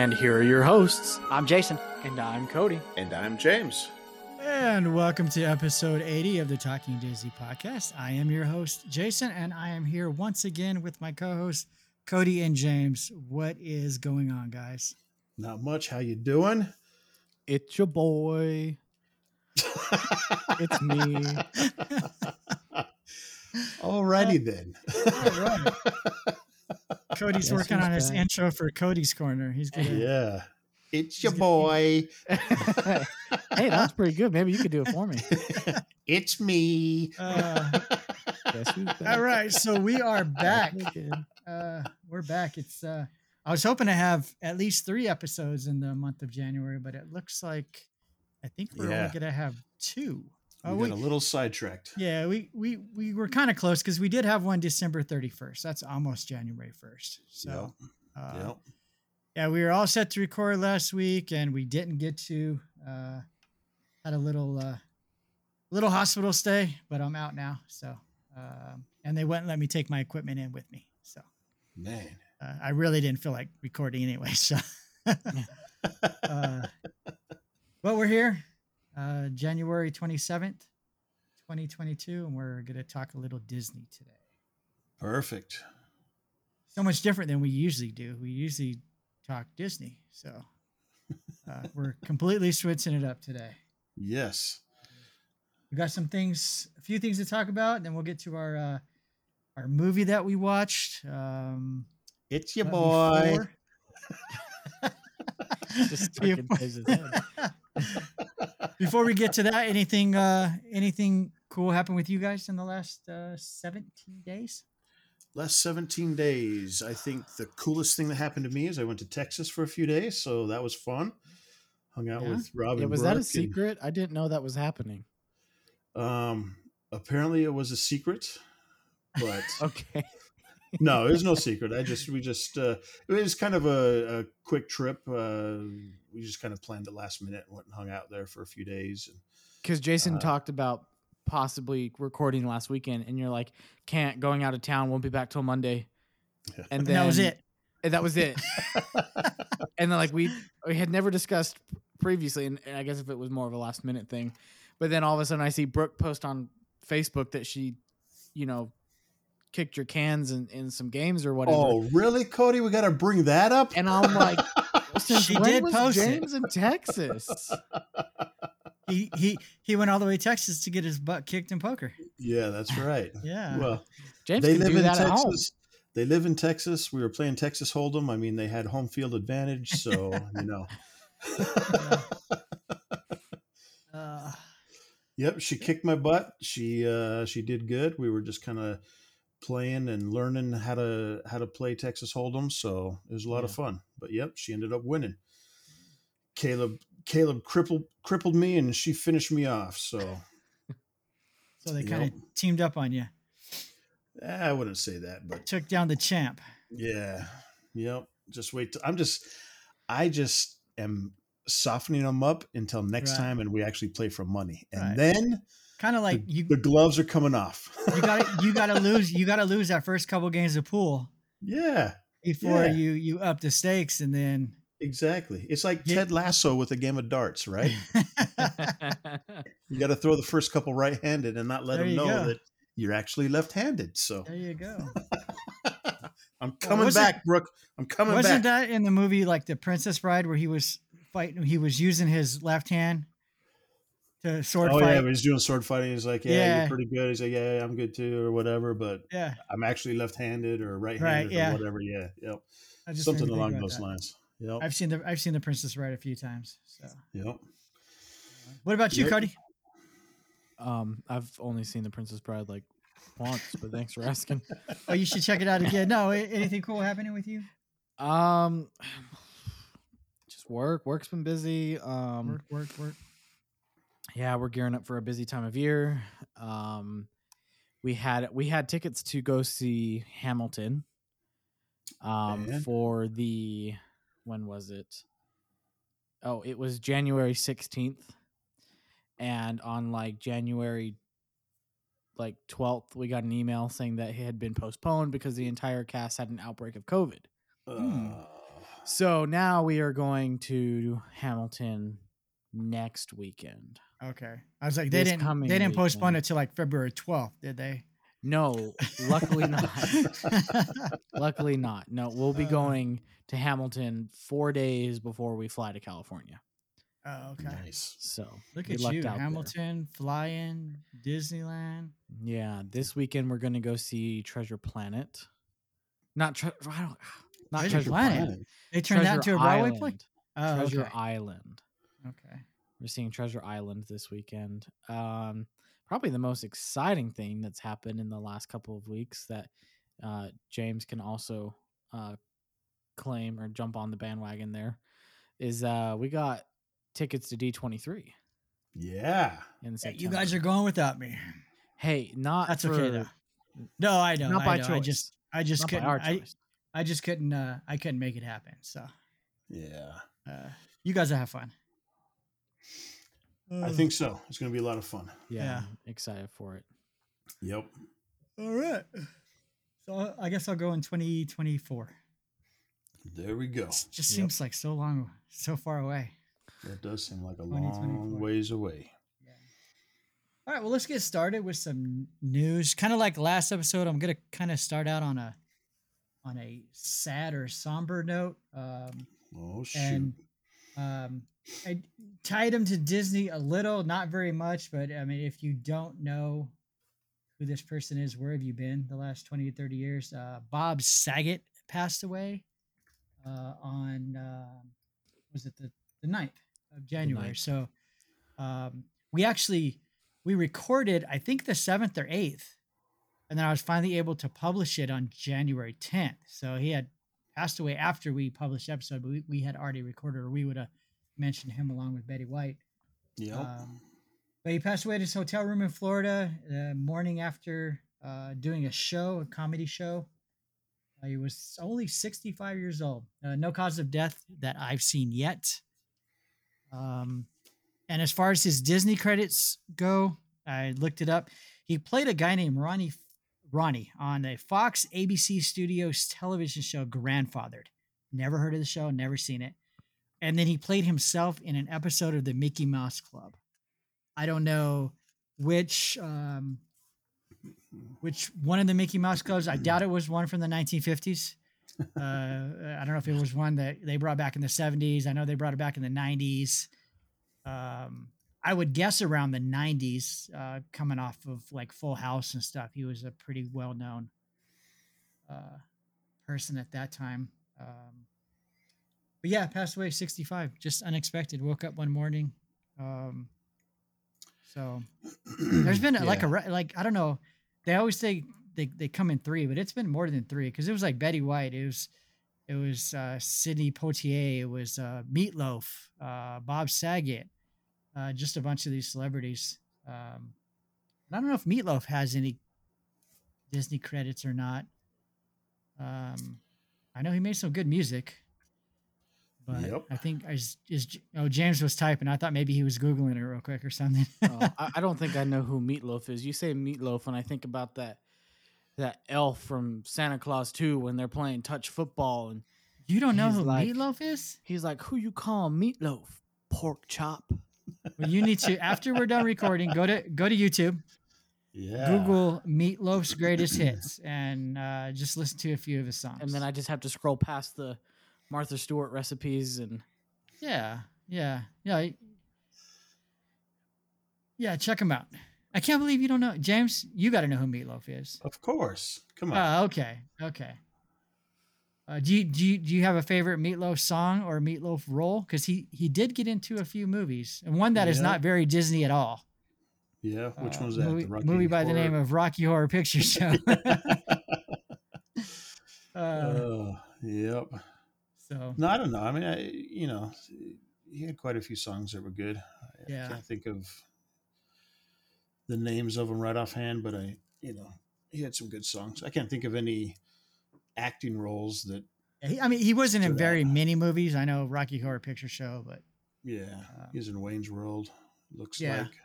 And here are your hosts. I'm Jason. And I'm Cody. And I'm James. And welcome to episode 80 of the Talking Disney podcast. I am your host, Jason, and I am here once again with my co-hosts, Cody and James. What is going on, guys? Not much. How you doing? It's your boy. it's me. Alrighty then. All right. Cody's working on his back? intro for Cody's Corner. He's gonna yeah. It's your He's gonna- boy. hey, that's pretty good. Maybe you could do it for me. it's me. uh, Guess who's back? all right, so we are back. Uh, we're back. It's uh, I was hoping to have at least three episodes in the month of January, but it looks like I think we're Yeah. only gonna have two. We we- got a little sidetracked. Yeah, we we we were kind of close because we did have one December thirty first. That's almost January first. So, uh, Yep. yeah, we were all set to record last week, and we didn't get to. Uh, had a little uh, little hospital stay, but I'm out now. So, um, and they wouldn't let me take my equipment in with me. So, Man. uh, I really didn't feel like recording anyway. So, uh, but we're here, uh, January 27th, 2022, and we're going to talk a little Disney today. Perfect. So much different than we usually do. We usually talk Disney. So, uh, we're completely switching it up today. Yes. We got some things, a few things to talk about, and then we'll get to our uh, our movie that we watched. Um, It's your boy. Just stuck in his head. Before we get to that, anything uh anything cool happened with you guys in the last uh 17 days? Last 17 days. I think the coolest thing that happened to me is I went to Texas for a few days, so that was fun. Hung out Yeah? with Rob Yeah, and was that a Brooke and- secret? I didn't know that was happening. Um, apparently it was a secret, but Okay. No, it was no secret. I just we just uh, it was kind of a, a quick trip. Uh, we just kind of planned it last minute and went and hung out there for a few days. Because Jason Uh, talked about possibly recording last weekend, and you're like, can't, going out of town, won't be back till Monday. And And then that was it. and that was it. and then like we we had never discussed previously, and, and I guess if it was more of a last minute thing, but then all of a sudden I see Brooke post on Facebook that she, you know, kicked your cans in, in some games or whatever. oh, really, Cody? We got to bring that up. And I'm like, since She when did was post it. James in Texas? He he he went all the way to Texas to get his butt kicked in poker. yeah, that's right. Yeah. Well, James they can live do in that at home. Texas. They live in Texas. We were playing Texas Hold'em. I mean, they had home field advantage, so you know. Uh, Yep, she kicked my butt. She uh she did good. We were just kind of playing and learning how to how to play Texas Hold'em, so it was a lot of fun. But yep, she ended up winning. Caleb Caleb crippled crippled me and she finished me off. So so they kind of teamed up on you. eh, I wouldn't say that, but Took down the champ. yeah. Yep. Just wait. Till, I'm just I just am softening them up until next Right. time and we actually play for money. And Right. then Kind of like the, you the gloves are coming off. you got you got to lose you got to lose that first couple games of pool yeah. before Yeah. you you up the stakes and then Exactly. It's like Yeah. Ted Lasso with a game of darts, right? you got to throw the first couple right-handed and not let There them know go. that you're actually left-handed. So there you go. I'm coming wasn't- back, Brooke. I'm coming back. Wasn't that in the movie like the Princess Bride where he was fighting? He was using his left hand to sword oh fight. yeah, but he's doing sword fighting. He's like, yeah, Yeah. you're pretty good. He's like, yeah, I'm good too, or whatever. But yeah, I'm actually left-handed or right-handed yeah. or whatever. Yeah, yep. I just Something made me think along those that. lines. Yep. I've seen the I've seen the Princess Bride a few times. So, Yep. what about you, Yep. Cody? Um, I've only seen The Princess Bride like once, but thanks for asking. Oh, you should check it out again. No, anything cool happening with you? Um, just work. Work's been busy. Um, Work, work, work. Yeah, we're gearing up for a busy time of year. Um, we had we had tickets to go see Hamilton. Um, for the when was it? Oh, it was January sixteenth, and on like January like twelfth, we got an email saying that it had been postponed because the entire cast had an outbreak of COVID. Uh, So now we are going to Hamilton next weekend. Okay. I was like, they This didn't they didn't postpone it till like February 12th, did they? No, luckily not. luckily not. No, we'll be Uh. going to Hamilton four days before we fly to California. oh, okay. nice. So Look at lucked you, out there. Hamilton, flying, Disneyland. Yeah, this weekend we're gonna go see Treasure Planet. Not tre- I don't, not Treasure Treasure, Planet? Planet. They turned that into a Broadway Island. play. Oh, Treasure okay. Island. Okay. We're seeing Treasure Island this weekend. Um, probably the most exciting thing that's happened in the last couple of weeks that uh, James can also uh, claim or jump on the bandwagon there is uh, we got tickets to D23 Yeah. in Yeah, you guys are going without me. hey, not That's for, okay though. No, I know. Not I by know. I choice. just I just not couldn't our I. I just couldn't uh I couldn't make it happen. So Yeah. uh you guys will have fun. I think so. It's going to be a lot of fun. yeah, yeah. Excited for it. Yep. All right. So I guess I'll go in 2024. There we go. It just Yep. seems like so long, so far away. That does seem like a long ways away. Yeah. All right, well, let's get started with some news. Kind of like last episode, I'm gonna kind of start out on a on a sad or somber note. Um, Oh, shoot. and um, I tied him to Disney a little, not very much, but I mean, if you don't know who this person is, where have you been the last 20 to 30 years? Uh, Bob Saget passed away uh, on, uh, was it the, the 9th of January? 9th. So um, we actually, we recorded, I think the 7th or 8th, and then I was finally able to publish it on January 10th. So he had passed away after we published the episode, but we, we had already recorded, or we would have mentioned him along with Betty White. Yeah. Um, but he passed away at his hotel room in Florida the morning after uh, doing a show, a comedy show. Uh, he was only 65 years old. Uh, no cause of death that I've seen yet. Um, and as far as his Disney credits go, I looked it up. He played a guy named Ronnie Ronnie on a Fox ABC Studios television show, Grandfathered. Never heard of the show, never seen it. And then he played himself in an episode of the Mickey Mouse Club. I don't know which um, which one of the Mickey Mouse clubs. I doubt it was one from the 1950s. Uh, I don't know if it was one that they brought back in the 70s. I know they brought it back in the 90s. Um, I would guess around the 90s, uh, coming off of like Full House and stuff. He was a pretty well known uh, person at that time. Um, but yeah, passed away 65, just unexpected. Woke up one morning. Um, so there's been a like a like I don't know. They always say they, they come in three, but it's been more than three because it was like Betty White. It was it was uh, Sidney Poitier. It was uh, Meatloaf, uh, Bob Saget, uh, just a bunch of these celebrities. Um, I don't know if Meatloaf has any Disney credits or not. Um, I know he made some good music, but Yep. I think is is oh James was typing. I thought maybe he was googling it real quick or something. Oh, I, I don't think I know who Meatloaf is. You say Meatloaf, and I think about that that elf from Santa Clause 2 when they're playing touch football, and you don't know who like- Meatloaf is? he's like, "Who you call Meatloaf? Pork chop." Well, you need to after we're done recording, go to go to YouTube, yeah. Google Meatloaf's greatest hits, and uh, just listen to a few of his songs. And then I just have to scroll past the Martha Stewart recipes, and yeah, yeah, yeah, yeah. Check him out. I can't believe you don't know James. You got to know who Meatloaf is. Of course. Come on. Oh, okay, okay. Uh, do you do you do you have a favorite Meatloaf song or Meatloaf role? Because he he did get into a few movies, and one that is Yeah. not very Disney at all. Yeah, which uh, one's that? Movie, The Rocky movie by the name of Rocky Horror Picture Show. uh, Uh, yep. So No, I don't know. I mean, I you know, he had quite a few songs that were good. I Yeah. can't think of the names of them right offhand, but I, you know, he had some good songs. I can't think of any acting roles that. yeah, he- I mean, he wasn't in very many movies. I know Rocky Horror Picture Show, but Yeah, Uh, he's in Wayne's World. Looks Yeah. like.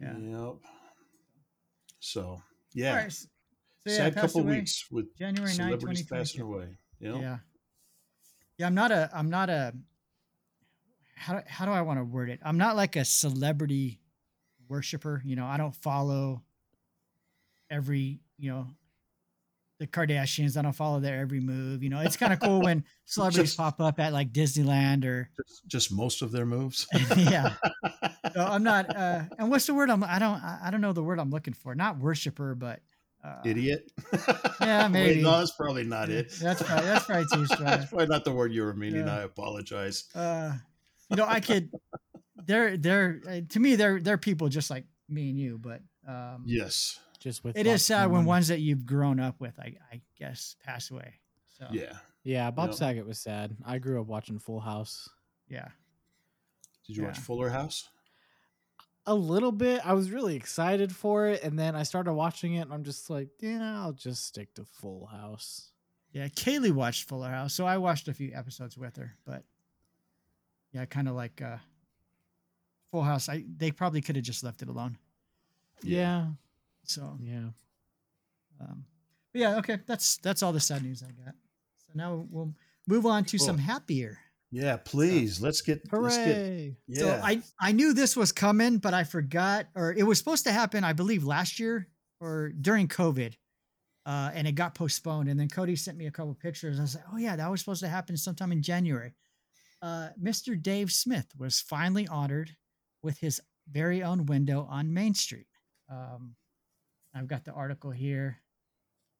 yeah. Yep. So yeah, right. So, yeah, sad couple away weeks with January 9, celebrities passing away. Yep. Yeah. Yeah, I'm not a I'm not a how do, how do I want to word it? I'm not like a celebrity worshiper, you know, I don't follow every, you know, the Kardashians, I don't follow their every move. You know, it's kind of cool when celebrities Just- pop up at like Disneyland or Just, just most of their moves. yeah. So I'm not uh and what's the word I'm I don't I I don't know the word I'm looking for. Not worshiper, but uh, Idiot. Yeah, Wait, maybe. no, that's probably not it. That's probably that's probably too strong. That's probably not the word you were meaning. Yeah. I apologize. uh you know i could they're they're uh, to me they're they're people just like me and you but um Yes. Just with it is sad when ones that you've grown up with i i guess pass away so Yeah. Yeah, Bob Yep. Saget was sad. I grew up watching Full House. yeah Did you watch Fuller House? A little bit. I was really excited for it, and then I started watching it, and I'm just like, yeah, I'll just stick to Full House. yeah kaylee watched fuller house so i watched a few episodes with her but yeah kind of like uh full house i they probably could have just left it alone Yeah, so yeah. um but yeah okay that's that's all the sad news i got so now we'll move on to some happier Yeah, please. Let's get let's get Hooray! yeah. So I I knew this was coming, but I forgot, or it was supposed to happen, I believe, last year or during COVID, uh, and it got postponed. And then Cody sent me a couple pictures. I was like, oh yeah, that was supposed to happen sometime in January. Uh, Mr. Dave Smith was finally honored with his very own window on Main Street. Um, I've got the article here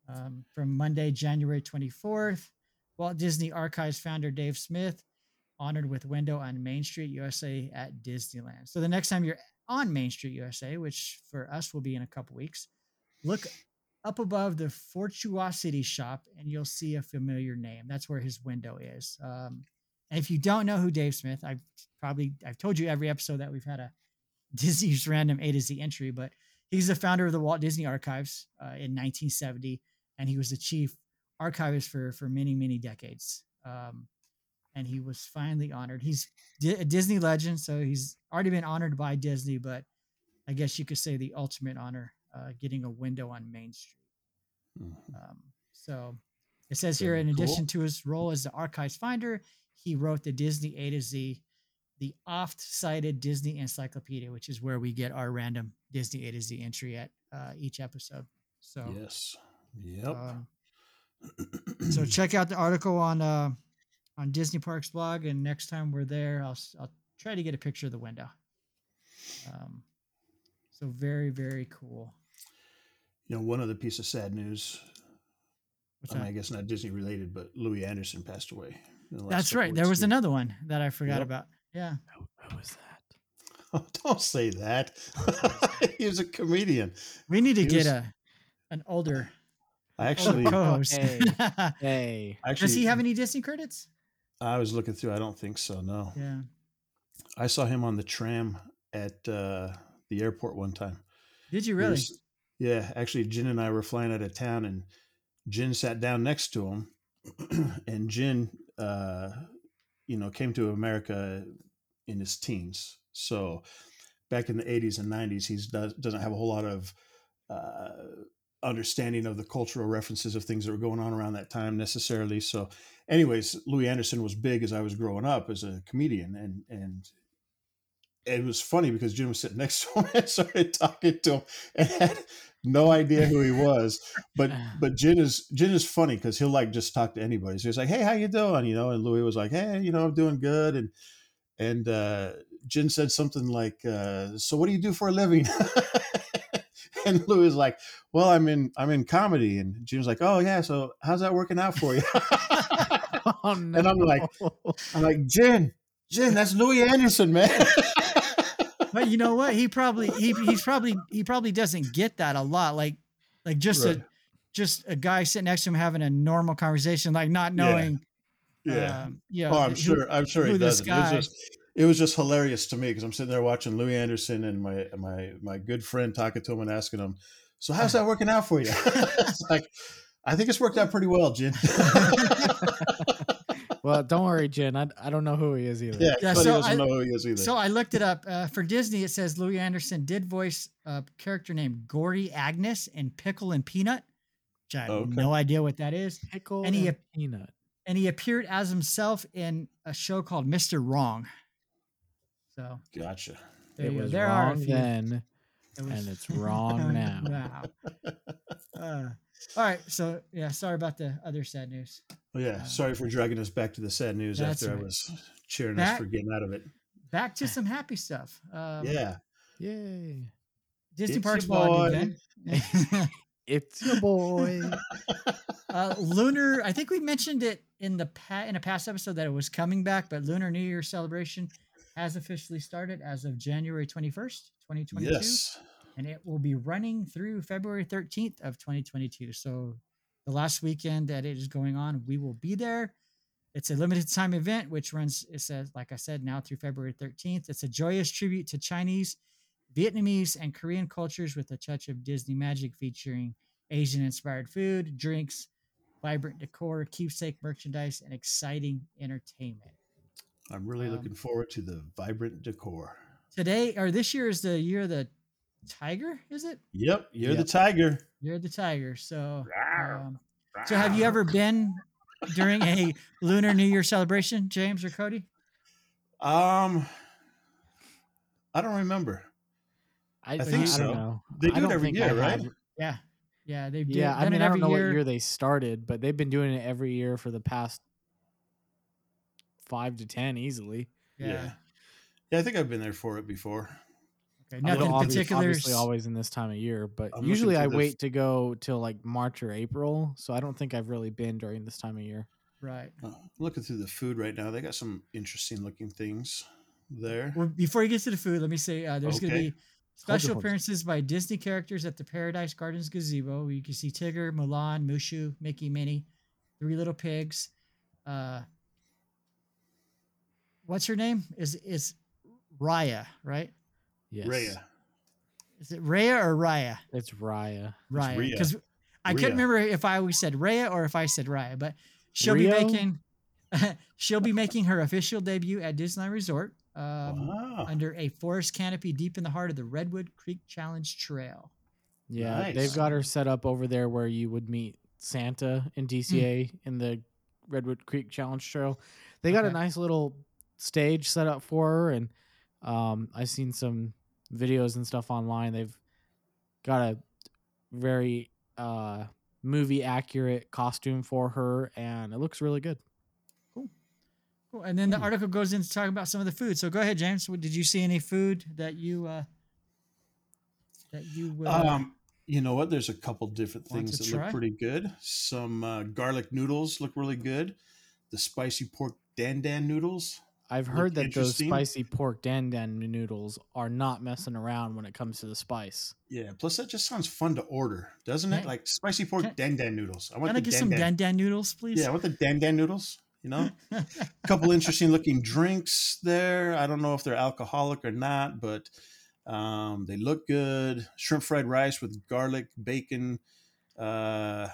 um, from Monday, January 24th. Walt Disney Archives founder Dave Smith honored with window on Main Street USA at Disneyland. So the next time you're on Main Street USA, which for us will be in a couple weeks, look up above the Fortuosity shop and you'll see a familiar name. That's where his window is. Um, and if you don't know who Dave Smith, I've probably I've told you every episode that we've had a Disney's random A to Z entry, but he's the founder of the Walt Disney Archives uh, in 1970, and he was the chief archivist for for many many decades. Um, and he was finally honored. He's a Disney legend, so he's already been honored by Disney, but I guess you could say the ultimate honor, uh, getting a window on Main Street. Mhm. Um, so it says here, Very in cool. addition to his role as the archives finder, he wrote the Disney A to Z, the oft-cited Disney Encyclopedia, which is where we get our random Disney A to Z entry at uh, each episode. So, Yes. Yep. um, so check out the article on uh, on Disney Parks blog, and next time we're there, I'll s- I'll try to get a picture of the window. Um, so very very cool. you know, one other piece of sad news. What's I, mean, that? I guess not Disney related, but Louie Anderson passed away. in the last That's right. There was too. another one that I forgot Yep. about. Yeah. Who, who was that? Don't say that. he was a comedian. We need to He get was- a an older, I older actually, co-host. Hey. Hey, actually, Does he have any Disney credits? I was looking through. I don't think so. No, Yeah. I saw him on the tram at uh, the airport one time. Did you really? was- yeah, actually, Jin and I were flying out of town, and Jin sat down next to him, and Jin, uh, you know, came to America in his teens. So back in the '80s and '90s, he does, doesn't have a whole lot of uh, understanding of the cultural references of things that were going on around that time necessarily. So, anyways, Louie Anderson was big as I was growing up as a comedian, and and it was funny because Jim was sitting next to him and started talking to him and had no idea who he was. But but Jin is Jin is funny because he'll like just talk to anybody. So he's like, "Hey, how you doing?" You know, and Louie was like, "Hey, you know, I'm doing good." And and uh, Jin said something like, uh, "So what do you do for a living?" and Louie was like, "Well, I'm in I'm in comedy." And Jim's like, "Oh yeah, so how's that working out for you?" oh, no. And I'm like- I'm like, Jim, Jim, that's Louie Anderson, man." but you know what? He probably he he's probably he probably doesn't get that a lot. Like like just Right. a just a guy sitting next to him having a normal conversation, like not knowing. yeah. Um, yeah. oh, I'm who- sure. I'm sure he doesn't. It was guy- just. It was just hilarious to me because I'm sitting there watching Louie Anderson and my my my good friend talking to him and asking him, "So how's that working out for you?" it's like, I think it's worked out pretty well, Jin. Well, don't worry, Jen. I, I don't know who he is either. yeah, Yeah, so doesn't I- know who he is either. So I looked it up uh, for Disney. It says Louie Anderson did voice a character named Gory Agnes in Pickle and Peanut, which I have Okay. no idea what that is. Pickle And he- and peanut. And he appeared as himself in a show called Mister Wrong. So gotcha. there, It was there are wrong few. then, It was- and it's wrong now. Wow. Uh, all right. So yeah, sorry about the other sad news. Well, yeah, Uh, sorry for dragging us back to the sad news That's after I was cheering That- us for getting out of it. Back to some happy stuff. Um, yeah, Yay! Disney It's Parks your boy. It's your boy. uh, Lunar. I think we mentioned it in the pa- in a past episode that it was coming back, but Lunar New Year celebration has officially started as of January twenty first, twenty twenty two, yes, and it will be running through February thirteenth of twenty twenty two. So the last weekend that it is going on, we will be there. It's a limited time event, which runs, it says, like I said, now through February 13th. It's a joyous tribute to Chinese, Vietnamese, and Korean cultures with a touch of Disney magic featuring Asian inspired food, drinks, vibrant decor, keepsake merchandise, and exciting entertainment. I'm really Um, looking forward to the vibrant decor. Today, or this year, is the year of the tiger, is it? Yep, you're the tiger. You're the tiger. So, um, so have you ever been during a Lunar New Year celebration, James or Cody? Um, I don't remember. I, think I so. Don't know. They do it every year, I right? have- Yeah. Yeah, they've do- Yeah, I mean, I don't know year. what year they started, but they've been doing it every year for the past five to ten easily. Yeah. Yeah. Yeah, I think I've been there for it before. Okay. I'm Nothing obvi- particular. Obviously, always in this time of year, but I'm usually I through wait f- to go till like March or April. So I don't think I've really been during this time of year. Right. Uh, looking through the food right now. They got some interesting looking things there. Well, before you get to the food, let me say uh, there's going to be special hold it. appearances by Disney characters at the Paradise Gardens gazebo. You can see Tigger, Mulan, Mushu, Mickey, Minnie, Three Little Pigs. Uh, what's her name? Is is Raya, right? Yes, Raya. Is it Raya or Raya? It's Raya. Raya. Because I couldn't remember if I always said Raya or if I said Raya, but she'll Rio? be making she'll be making her official debut at Disneyland Resort um, wow. under a forest canopy deep in the heart of the Redwood Creek Challenge Trail. Yeah, Nice. they've got her set up over there where you would meet Santa in DCA in the Redwood Creek Challenge Trail. They got a nice little stage set up for her, and um, I've seen some videos and stuff online. They've got a very uh, movie accurate costume for her, and it looks really good. Cool. Cool. And then the article goes into talking about some of the food. So go ahead, James. What- Did you see any food that you uh, that you would? uh, Um, you know what? There's a couple different things that try? look pretty good. Some uh, garlic noodles look really good. The spicy pork dan dan noodles. I've heard that those spicy pork dan dan noodles are not messing around when it comes to the spice. Yeah. Plus, that just sounds fun to order, doesn't it? Can- Like spicy pork can- dan dan noodles. I want Can I get some dan. dan dan noodles, please? Yeah, I want the dan dan noodles. You know, a couple interesting looking drinks there. I don't know if they're alcoholic or not, but um, they look good. Shrimp fried rice with garlic, bacon, uh,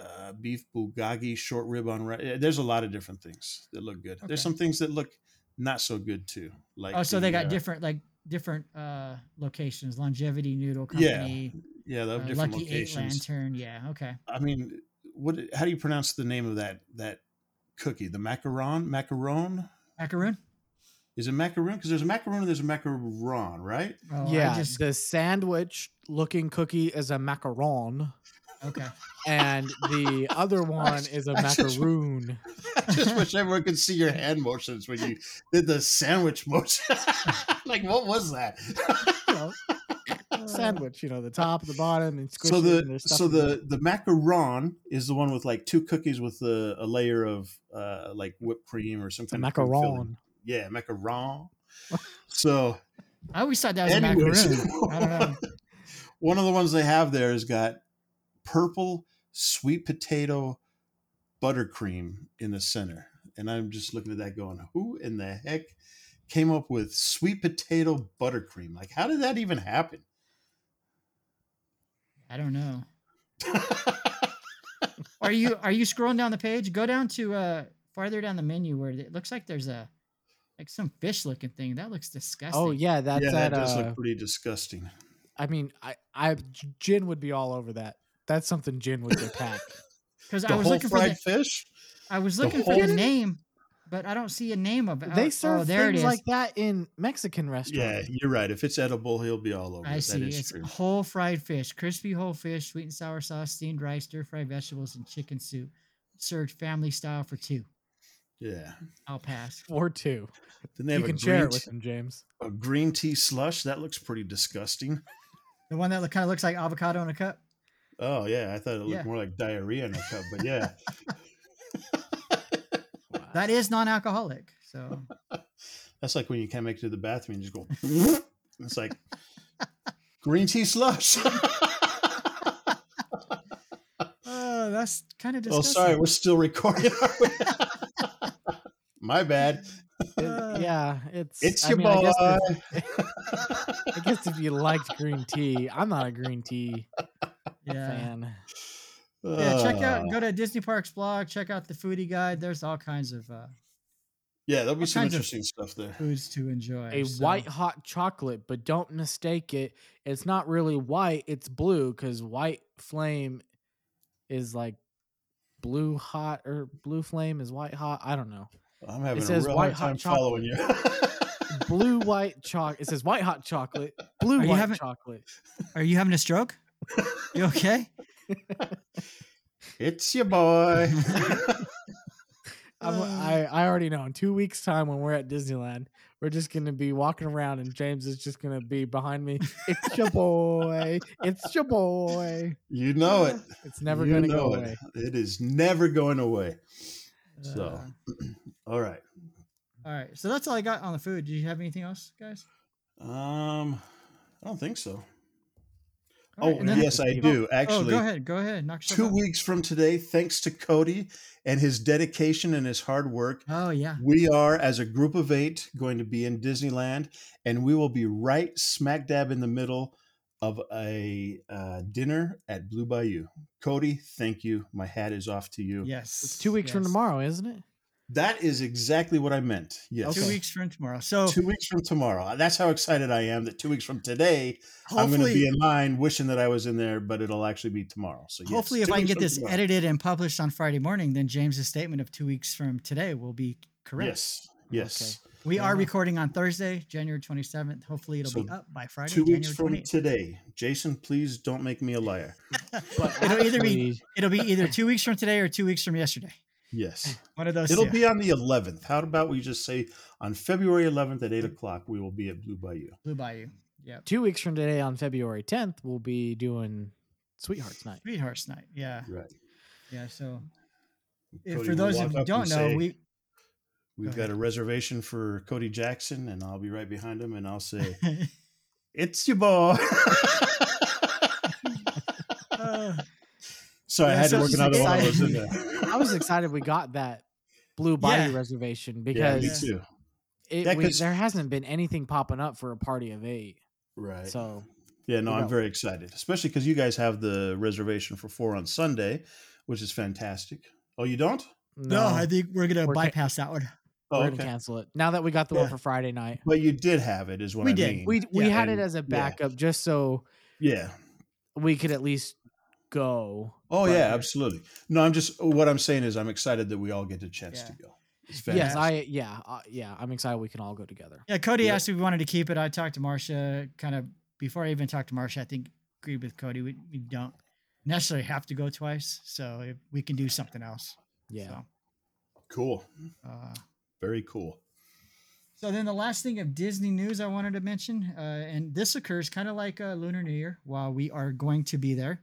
uh, beef bulgogi, short rib on rice. There's a lot of different things that look good. Okay. There's some things that look not so good too. Like oh, so the, they got uh, different like different uh locations. Longevity Noodle Company, yeah, they have uh, different Lucky Eight locations. Lantern. Yeah. Okay. I mean, what? How do you pronounce the name of that that cookie? The macaron, macaron. macaron. Is it macaron? Because there's a macaron and there's a macaron, right? Oh, yeah, just- the sandwich looking cookie is a macaron, okay. and the other one is a I just- macaroon. I just wish everyone could see your hand motions when you did the sandwich motion. like, what was that? You know, sandwich, you know, the top, the bottom, and so the stuff so the the macaron is the one with like two cookies with a, a layer of uh like whipped cream or something. it's kind of macaron. Yeah, macaron. So I always thought that was Anyways. a macaroon. I don't know. one of the ones they have there has got purple sweet potato buttercream in the center. And I'm just looking at that going, who in the heck came up with sweet potato buttercream? Like, how did that even happen? I don't know. Are you are you scrolling down the page? Go down to uh farther down the menu where it looks like there's a like some fish looking thing. That looks disgusting. Oh yeah, that's yeah, at. that does uh, look pretty disgusting. I mean, I, I, Jin would be all over that. That's something Jin would attack. Because I was whole looking for the, fish? I was the looking for whole- the name, but I don't see a name of it. they Oh, oh serve oh, there it things is. like that in Mexican restaurants. Yeah, you're right. If it's edible, he'll be all over I it. see. That is It's true. whole fried fish, crispy whole fish, sweet and sour sauce, steamed rice, stir fried vegetables, and chicken soup. Served family style for two. Yeah. I'll pass. Or two. Then they You a can share it with tea, them, James. a green tea slush. That looks pretty disgusting. The one that kind of looks like avocado in a cup. Oh yeah, I thought it looked Yeah. more like diarrhea in a cup, but yeah. That is non-alcoholic. So That's like when you can't make it to the bathroom and you just go. it's like green tea slush. oh, that's kind of oh, sorry, we're still recording. are we? My bad. It- Uh, yeah, it's It's I your mean, I guess if- I guess if you liked green tea, I'm not a green tea yeah. fan. Yeah, check out go to Disney Parks blog, check out the foodie guide. There's all kinds of uh, yeah, there'll be some interesting stuff there. foods to enjoy. A so- white hot chocolate, but don't mistake it. It's not really white, it's blue because white flame is like blue hot or blue flame is white hot. I don't know. I'm having says a real white hard hot time following you. Blue white chocolate. It says white hot chocolate, blue Are white having- chocolate. Are you having a stroke? You okay? it's your boy. I'm. I I already know. In two weeks' time, when we're at Disneyland, we're just gonna be walking around, and James is just gonna be behind me. It's your boy. It's your boy. you know it. It's never You gonna go it. away. It is never going away. So, Uh, all right. all right. So that's all I got on the food. Do you have anything else, guys? Um, I don't think so. All right, oh, and then- yes, I Oh, do. Oh, Actually, go ahead. Go ahead. Knock two out. weeks from today, thanks to Cody and his dedication and his hard work, Oh yeah. we are, as a group of eight, going to be in Disneyland, and we will be right smack dab in the middle of a uh, dinner at Blue Bayou. Cody, thank you. My hat is off to you. Yes. It's two weeks from tomorrow, isn't it? That is exactly what I meant. Yes. Two weeks from tomorrow. So Two weeks from tomorrow. Uh, that's how excited I am that two weeks from today, I'm going to be in line wishing that I was in there, but it'll actually be tomorrow. So yes, hopefully, if I can get this tomorrow. edited and published on Friday morning, then James's statement of two weeks from today will be correct. Yes. Yes. We are recording on Thursday, January 27th. Hopefully, it'll be up by Friday, Two weeks January from 28th. today. Jason, please don't make me a liar. It'll either be it'll be either two weeks from today or two weeks from yesterday. Yes. One of those. It'll two. be on the 11th. How about we just say on February 11th at 8 o'clock, we will be at Blue Bayou. Blue Bayou. Yep. two weeks from today, on February 10th, we'll be doing Sweethearts Night. Sweethearts Night. Yeah. Right. Yeah. So, if, Cody for those walk of you who don't know, say, we We've Go got ahead. a reservation for Cody Jackson, and I'll be right behind him, and I'll say, It's your boy. uh, Sorry, I Yeah, had to work it's another one of those in there. I was excited we got that Blue body Yeah. reservation Yeah, because me Yeah. too. it, Yeah, we, 'cause- there hasn't been anything popping up for a party of eight. Right. So Yeah, no, We I'm very excited, especially because you guys have the reservation for four on Sunday, which is fantastic. Oh, you don't? no, I think we're gonna We're ca- bypass that one. Oh, we're okay. gonna cancel it now that we got the one for Friday night. But you did have it, is what We I did. mean. We we Yeah, had it as a yeah. backup just so yeah. we could at least go. Oh, yeah, absolutely. No, I'm just what I'm saying is I'm excited that we all get a chance Yeah. to go. It's Yes. I yeah uh, yeah. I'm excited we can all go together. Yeah, Cody Yeah. asked if we wanted to keep it. I talked to Marcia kind of before I even talked to Marcia. I think agreed with Cody. We, we don't necessarily have to go twice, so if we can do something else. Yeah. So, cool. uh, Very cool. So then the last thing of Disney news I wanted to mention, uh, and this occurs kind of like uh, Lunar New Year while we are going to be there.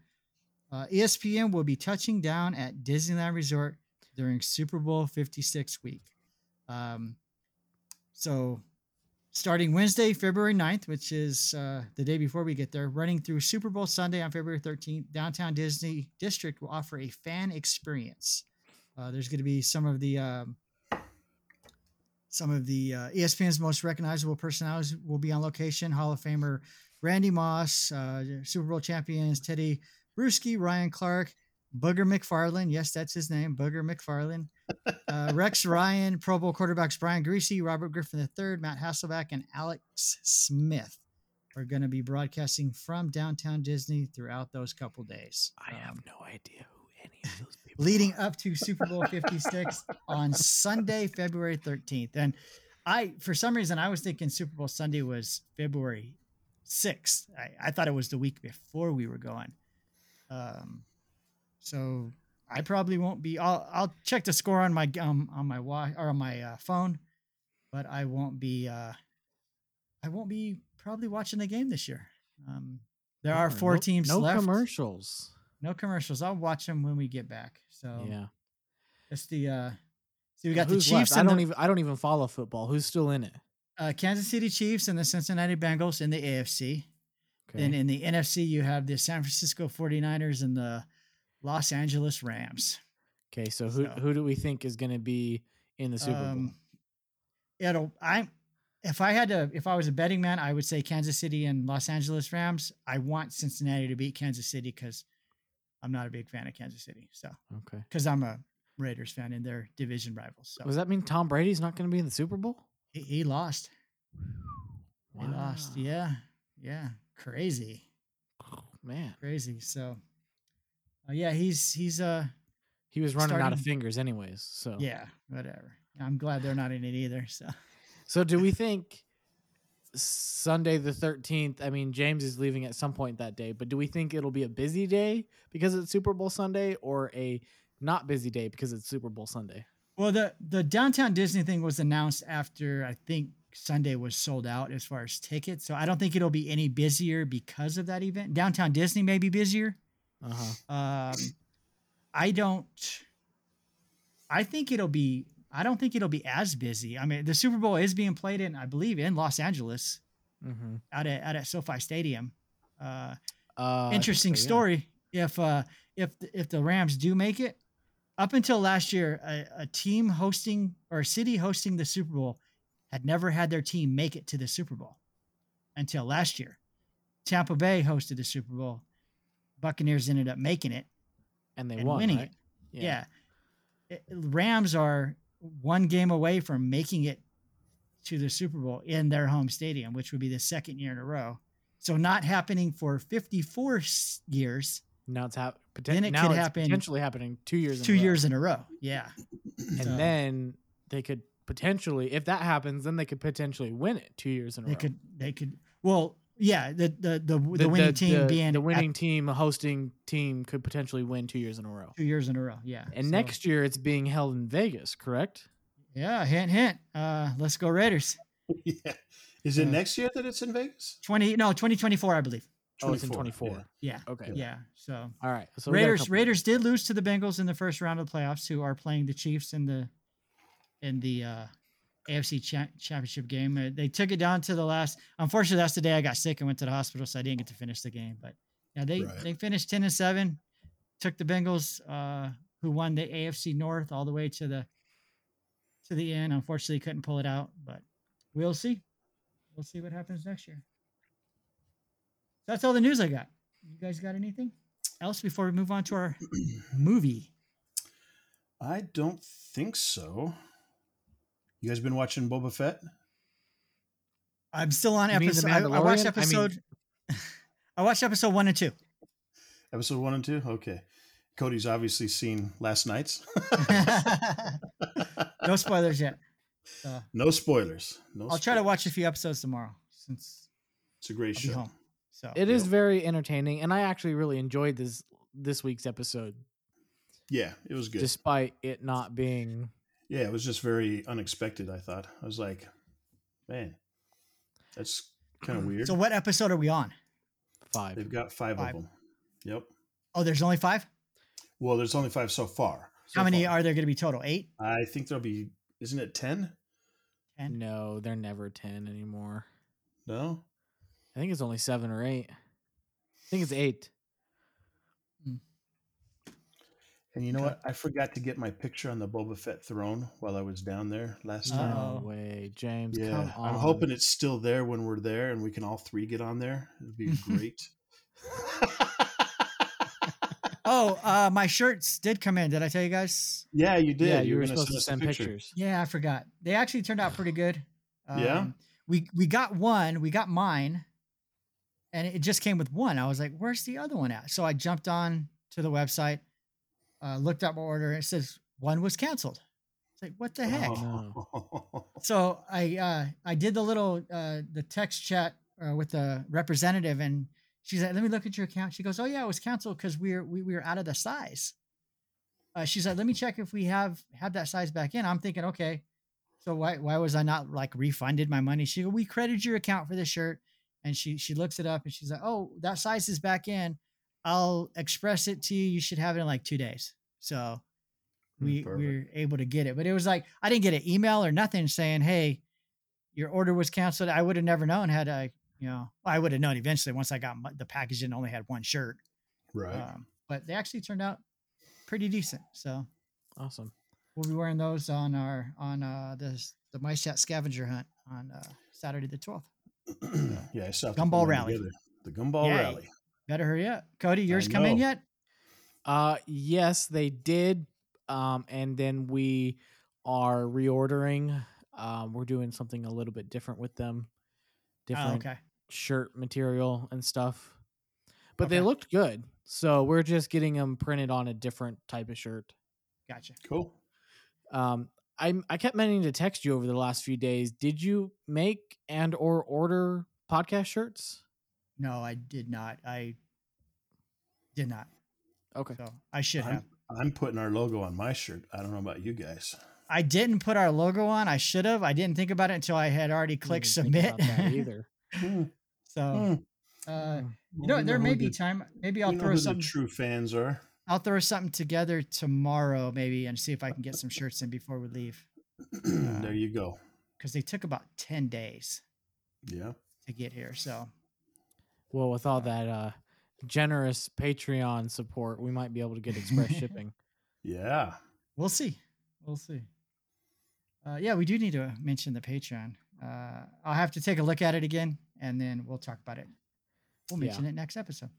Uh, ESPN will be touching down at Disneyland Resort during Super Bowl 56 week. Um, so starting Wednesday, February 9th, which is uh, the day before we get there, running through Super Bowl Sunday on February 13th, downtown Disney District will offer a fan experience. Uh, there's going to be some of the um, some of the uh, ESPN's most recognizable personalities will be on location. Hall of Famer Randy Moss, uh, Super Bowl champions Tedy Bruschi, Ryan Clark, Booger McFarland. Yes, that's his name, Booger McFarland. Uh, Rex Ryan, Pro Bowl quarterbacks Brian Griese, Robert Griffin III, Matt Hasselbeck, and Alex Smith are going to be broadcasting from downtown Disney throughout those couple days. I have Um, no idea who any of those people leading are. up to Super Bowl 56 on Sunday, February 13th. And I, for some reason, I was thinking Super Bowl Sunday was February 6th. I, I thought it was the week before we were going. Um, so I probably won't be. I'll I'll check the score on my um on my wa- or on my uh, phone, but I won't be. Uh, I won't be probably watching the game this year. Um, there are four no- teams No left. commercials. No commercials. I'll watch them when we get back. So yeah. it's the uh see we got the Chiefs? I don't the even I don't even follow football. Who's still in it? uh, Kansas City Chiefs and the Cincinnati Bengals in the AFC. Okay. Then in the NFC you have the San Francisco 49ers and the Los Angeles Rams. okay, so who so- who do we think is going to be in the Super Bowl? Um, it'll I if I had to if I was a betting man, I would say Kansas City and Los Angeles Rams. I want Cincinnati to beat Kansas City because I'm not a big fan of Kansas City. So Okay. because I'm a Raiders fan and they're division rivals. So Does that mean Tom Brady's not going to be in the Super Bowl? he, he lost. He lost. Yeah. Yeah. Crazy. Oh, Man, Crazy. So uh, yeah, he's he's uh he was running out of fingers anyways. So yeah, whatever. I'm glad they're not in it either. So So do we think Sunday the 13th, I mean James is leaving at some point that day, but do we think it'll be a busy day because it's Super Bowl Sunday or a not busy day because it's Super Bowl Sunday? well the the downtown Disney thing was announced after I think Sunday was sold out as far as tickets. So I don't think it'll be any busier because of that event. Downtown Disney may be busier. Uh-huh. Um I don't I think it'll be I don't think it'll be as busy. I mean, the Super Bowl is being played in, I believe, in Los Angeles. Mhm. out at out at SoFi Stadium. Uh, Uh, interesting so, yeah. story. If uh, if the- if the Rams do make it, up until last year, a, a team hosting or a city hosting the Super Bowl had never had their team make it to the Super Bowl until last year. Tampa Bay hosted the Super Bowl. Buccaneers ended up making it And they and won, winning right? it. Yeah. It- Rams are one game away from making it to the Super Bowl in their home stadium, which would be the second year in a row. So not happening for 54 years, Now it's hap- poten- Then it could happen potentially happening 2 years in two a row. years in a row. Yeah. and So then they could potentially if that happens then they could potentially win it 2 years in a they row. They could they could well yeah the the the, the, winning team the, being the at winning team hosting team could potentially win 2 years in a row. two years in a row. Yeah. And So, next year it's being held in Vegas, correct? yeah, hint hint. Uh, let's go Raiders. yeah. Is it Uh, next year that it's in Vegas? 20 no 2024 I believe. Oh, it's in 24, 24. Yeah. Okay. Yeah. So All right. So we got a Raiders Raiders did lose to the Bengals in the first round of the playoffs, who are playing the Chiefs in the in the uh, AFC cha- Championship game. Uh, they took it down to the last. Unfortunately, that's the day I got sick and went to the hospital, so I didn't get to finish the game. But yeah, they Right. they finished ten and seven. Took the Bengals, uh, who won the AFC North, all the way to the to the end. Unfortunately, couldn't pull it out, but we'll see. We'll see what happens next year. That's all the news I got. You guys got anything else before we move on to our movie? I don't think so. You guys been watching Boba Fett? I'm still on You episode. I, I watched Mandalorian? I mean- episode. I, watched episode one and two. Episode one and two? Okay. Cody's obviously seen last night's. no spoilers yet. So uh, no spoilers. No I'll try to watch a few episodes tomorrow since It's a great I'll show. home. So It is Yep. very entertaining and I actually really enjoyed this this week's episode Yeah, it was good. despite it not being yeah, it was just very unexpected, I thought. I was like, man, that's kind of weird. so what episode are we on? 5. They've got five, Five. of them. Yep. Oh, there's only five. Well, there's only five so far. so How many far. are there going to be total? Eight. I think there'll be, isn't it 10? 10? No, they're never ten anymore. No. I think it's only seven or eight. I think it's eight. And you know what? I forgot to get my picture on the Boba Fett throne while I was down there last Uh-oh. time. No way, James. Yeah, come on. I'm hoping it's still there when we're there and we can all three get on there. It'd be great. Oh, uh, my shirts did come in. Did I tell you guys? yeah, you did. Yeah, you were were supposed to send picture. pictures. Yeah, I forgot. They actually turned out pretty good. Yeah? Um, We we got one. We got mine, and it just came with one. I was like, "Where's the other one at?" So I jumped on to the website, uh, looked up my order. And it says one was canceled. It's like, what the heck? Oh. So I uh, I did the little uh, the text chat uh, with the representative, and she's like, "Let me look at your account." She goes, "Oh yeah, it was canceled because we're we, we were out of the size." Uh, she's like, "Let me check if we have have that size back in." I'm thinking, okay, so why why was I not like refunded my money? She go, "We credited your account for this shirt," and she she looks it up and she's like, "Oh, that size is back in. I'll express it to you. You should have it in like two days." So we we perfect. were able to get it, but it was like I didn't get an email or nothing saying, "Hey, your order was canceled." I would have never known had I, you know, I would have known eventually once I got my, the package and only had one shirt. right. Um, but they actually turned out pretty decent. So Awesome. we'll be wearing those on our on uh the the Mice Chat scavenger hunt on uh, Saturday the twelfth. yeah, I saw Gumball Rally. together. The Gumball. Rally. Better hurry up, Cody. Yours come in yet? Uh yes, they did. Um and then we are reordering. Um we're doing something a little bit different with them. Different Oh, okay. shirt material and stuff. But they looked good. So we're just getting them printed on a different type of shirt. Gotcha. Cool. Um I I kept meaning to text you over the last few days. Did you make and or order podcast shirts? No, I did not. I did not. Okay. So I should have. I'm, I'm putting our logo on my shirt. I don't know about you guys. I didn't put our logo on. I should have. I didn't think about it until I had already clicked submit. either. Hmm, so, hmm. uh, Hmm. you know, there who may be the- time. Maybe I'll throw who the something. true fans are. I'll throw something together tomorrow, maybe, and see if I can get some shirts in before we leave. there you go. Because they took about ten days Yeah. to get here. So Well, with all that uh generous Patreon support, we might be able to get express shipping. Yeah. we'll see. We'll see. Uh, yeah, we do need to mention the Patreon. Uh, I'll have to take a look at it again, and then we'll talk about it. We'll Yeah. mention it next episode.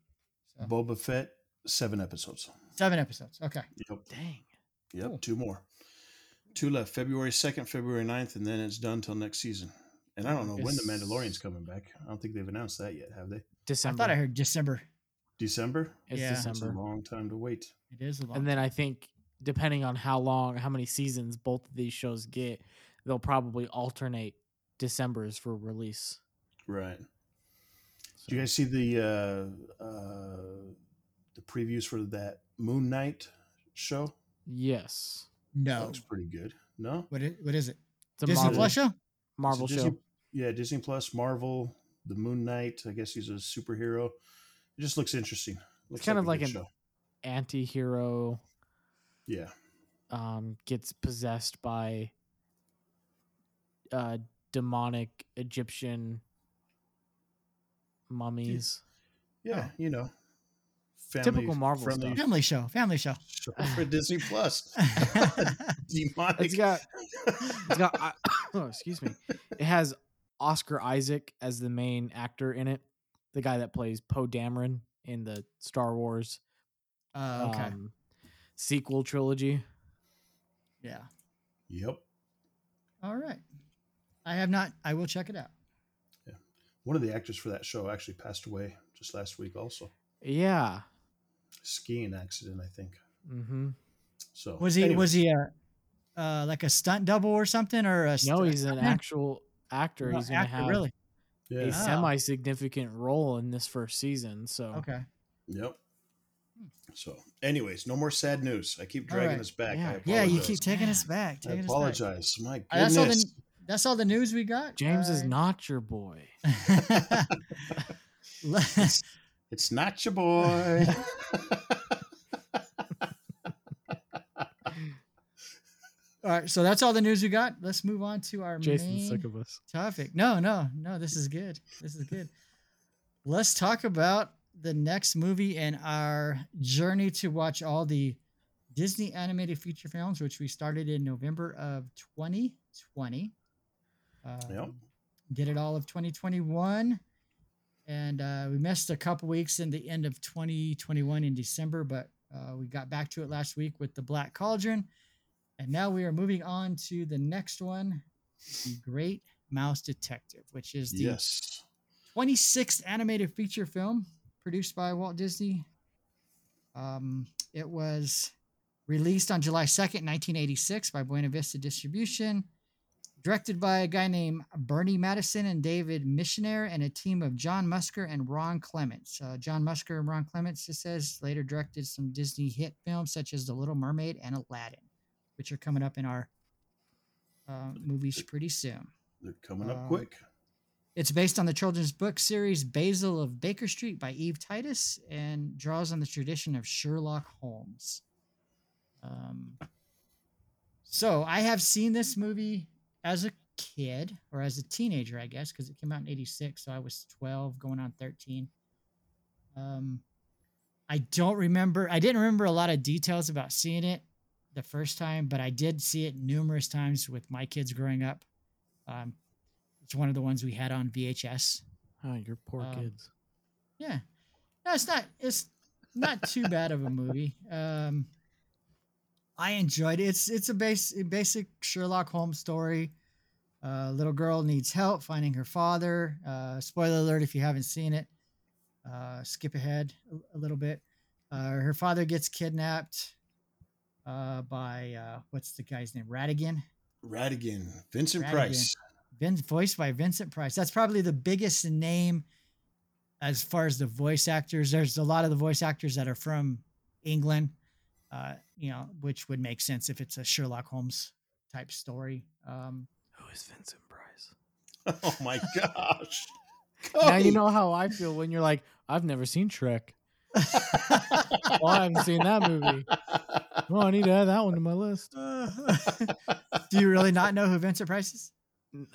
So, Boba Fett, seven episodes. seven episodes. Okay. Yep. Dang. Yep. Cool. Two more. Two left. February 2nd, February 9th, and then it's done till next season. And I don't know when the Mandalorian's coming back. I don't think they've announced that yet, have they? December. I thought I heard December. December? it's Yeah. That's a long time to wait. It is a long. And then I think depending on how long, how many seasons both of these shows get, they'll probably alternate December's for release. Right. So, Do you guys see the uh, uh, the previews for that Moon Knight show? yes. That no. looks pretty good. No? What is, what is it? It's a Disney Marvel, Plus show? Marvel It's show. Disney- Yeah, Disney Plus, Marvel, the Moon Knight. I guess he's a superhero. It just looks interesting. Looks kind of like an- show. Anti-hero Yeah. um gets possessed by uh demonic Egyptian mummies. Yeah, Oh. you know. Typical Marvel friendly stuff. Family show. Family show. show for Disney Plus. Demonic. It's got it's got I- oh, excuse me. It has Oscar Isaac as the main actor in it, the guy that plays Poe Dameron in the Star Wars Uh, okay. um, sequel trilogy. yeah. Yep. All right. I have not. I will check it out. Yeah. One of the actors for that show actually passed away just last week also. Yeah. Skiing accident, I think. Mm-hmm. So Was he? anyways, Was he a uh, like a stunt double or something, or a No, st- he's an actual actor. No, He's gonna have really. Yeah. a Ah. semi significant role in this first season. So Okay. Yep. So, anyways, no more sad news. I keep dragging right. us back. Yeah. Yeah, you keep taking us Man, back. I Taking us back. apologize. My Uh, That's all goodness. the that's all the news we got. James is Uh, not your boy. It's not your boy. All right, so that's all the news we got. Let's move on to our Jason's main sick of us. topic. No, no, no. This is good. This is good. Let's talk about the next movie and our journey to watch all the Disney animated feature films, which we started in November of 2020. Um, Yep. Did it all of 2021. And uh, we missed a couple weeks in the end of 2021 in December, but uh, we got back to it last week with the Black Cauldron. And now we are moving on to the next one, The Great Mouse Detective, which is the Yes. 26th animated feature film produced by Walt Disney. Um, it was released on July 2nd, 1986 by Buena Vista Distribution, directed by a guy named Burny Mattinson and David Michener and a team of John Musker and Ron Clements. Uh, John Musker and Ron Clements, it says, later directed some Disney hit films such as The Little Mermaid and Aladdin, which are coming up in our uh, movies pretty soon. They're coming up Um, quick. It's based on the children's book series Basil of Baker Street by Eve Titus and draws on the tradition of Sherlock Holmes. Um, so I have seen this movie as a kid or as a teenager, I guess, because it came out in 86. So I was 12 going on 13. Um, I don't remember, I didn't remember a lot of details about seeing it the first time, but I did see it numerous times with my kids growing up. Um, it's one of the ones we had on VHS. Oh, your poor Um, kids. Yeah. No, it's not it's not too bad of a movie. Um I enjoyed it. It's it's a base basic Sherlock Holmes story. Uh little girl needs help finding her father. Uh spoiler alert if you haven't seen it. Uh skip ahead a, a little bit. Uh her father gets kidnapped uh by uh what's the guy's name? Ratigan. Ratigan, Vincent Ratigan. Price. Vin, voiced by Vincent Price. That's probably the biggest name as far as the voice actors. There's a lot of the voice actors that are from England, uh, you know, which would make sense if it's a Sherlock Holmes type story. Um, Who is Vincent Price? Oh my gosh. Now you know how I feel when you're like, I've never seen Shrek. Well, I haven't seen that movie. Oh, I need to add that one to my list. do you really not know who Vincent Price is?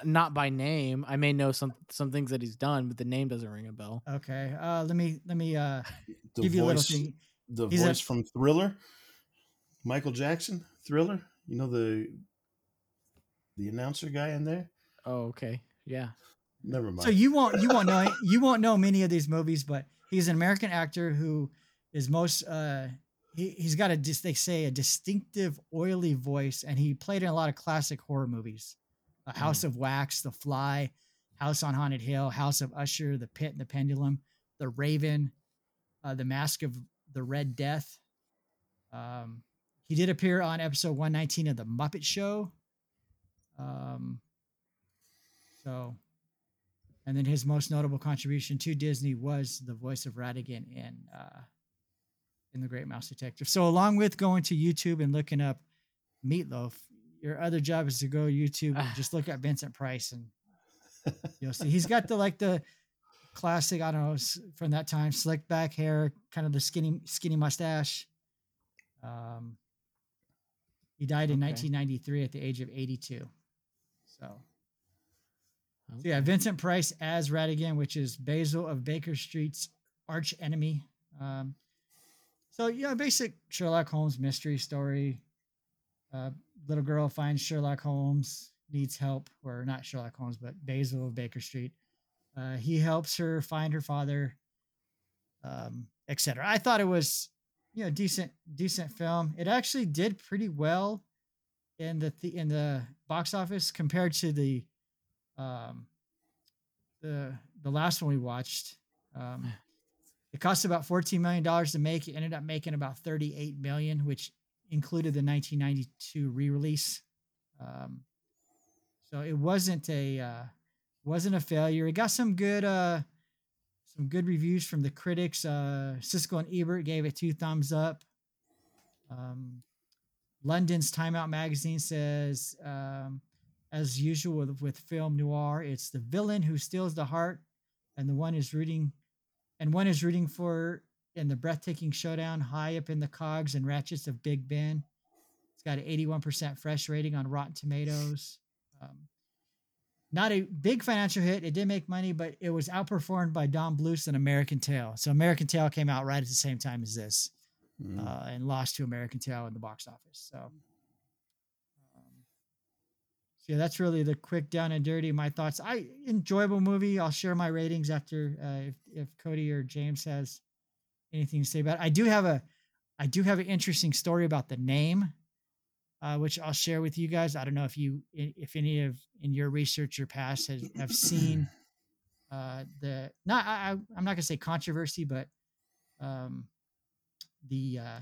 Not by name. I may know some some things that he's done, but the name doesn't ring a bell. Okay, uh, let me let me uh, the give you a little thing. the He's a- voice from Thriller, Michael Jackson, Thriller. You know the the announcer guy in there. Oh, okay. Yeah. Never mind. So you won't you won't know you won't know many of these movies, but he's an American actor who is most uh he, he's got a they say a distinctive oily voice and he played in a lot of classic horror movies. Uh, House of Wax, The Fly, House on Haunted Hill, House of Usher, The Pit and the Pendulum, The Raven, uh, The Mask of the Red Death. Um, he did appear on episode 119 of The Muppet Show. Um, so and then his most notable contribution to Disney was the voice of Ratigan in uh, in The Great Mouse Detective. So along with going to YouTube and looking up Meatloaf, your other job is to go YouTube and just look at Vincent Price and you'll see he's got the like the classic I don't know, from that time slick back hair, kind of the skinny skinny mustache. Um, he died in Okay. 1993 at the age of 82. So. So yeah, Vincent Price as Ratigan, which is Basil of Baker Street's arch enemy. Um, so yeah, basic Sherlock Holmes mystery story. Uh, little girl finds Sherlock Holmes needs help, or not Sherlock Holmes, but Basil of Baker Street. Uh, he helps her find her father, um, etc. I thought it was, you know, decent, decent film. It actually did pretty well in the, the in the box office compared to the um the the last one we watched um it cost about 14 million dollars to make. It ended up making about 38 million, which included the 1992 re-release. Um so it wasn't a uh wasn't a failure. It got some good uh some good reviews from the critics. Uh Siskel and ebert gave it two thumbs up. Um london's time out magazine says um as usual with, with film noir, it's the villain who steals the heart, and the one is rooting, and one is rooting for in the breathtaking showdown high up in the cogs and ratchets of Big Ben. It's got an 81% fresh rating on Rotten Tomatoes. Um, not a big financial hit. It did make money, but it was outperformed by Don Bluth and American Tail. So American Tail came out right at the same time as this Mm. uh, and lost to American Tail in the box office. So, so yeah, that's really the quick down and dirty. My thoughts. I enjoyable movie. I'll share my ratings after uh, if if Cody or James has anything to say about it. I do have a I do have an interesting story about the name, uh, which I'll share with you guys. I don't know if you if any of in your research or past has have seen uh, the not I, I'm not gonna say controversy, but um, the uh,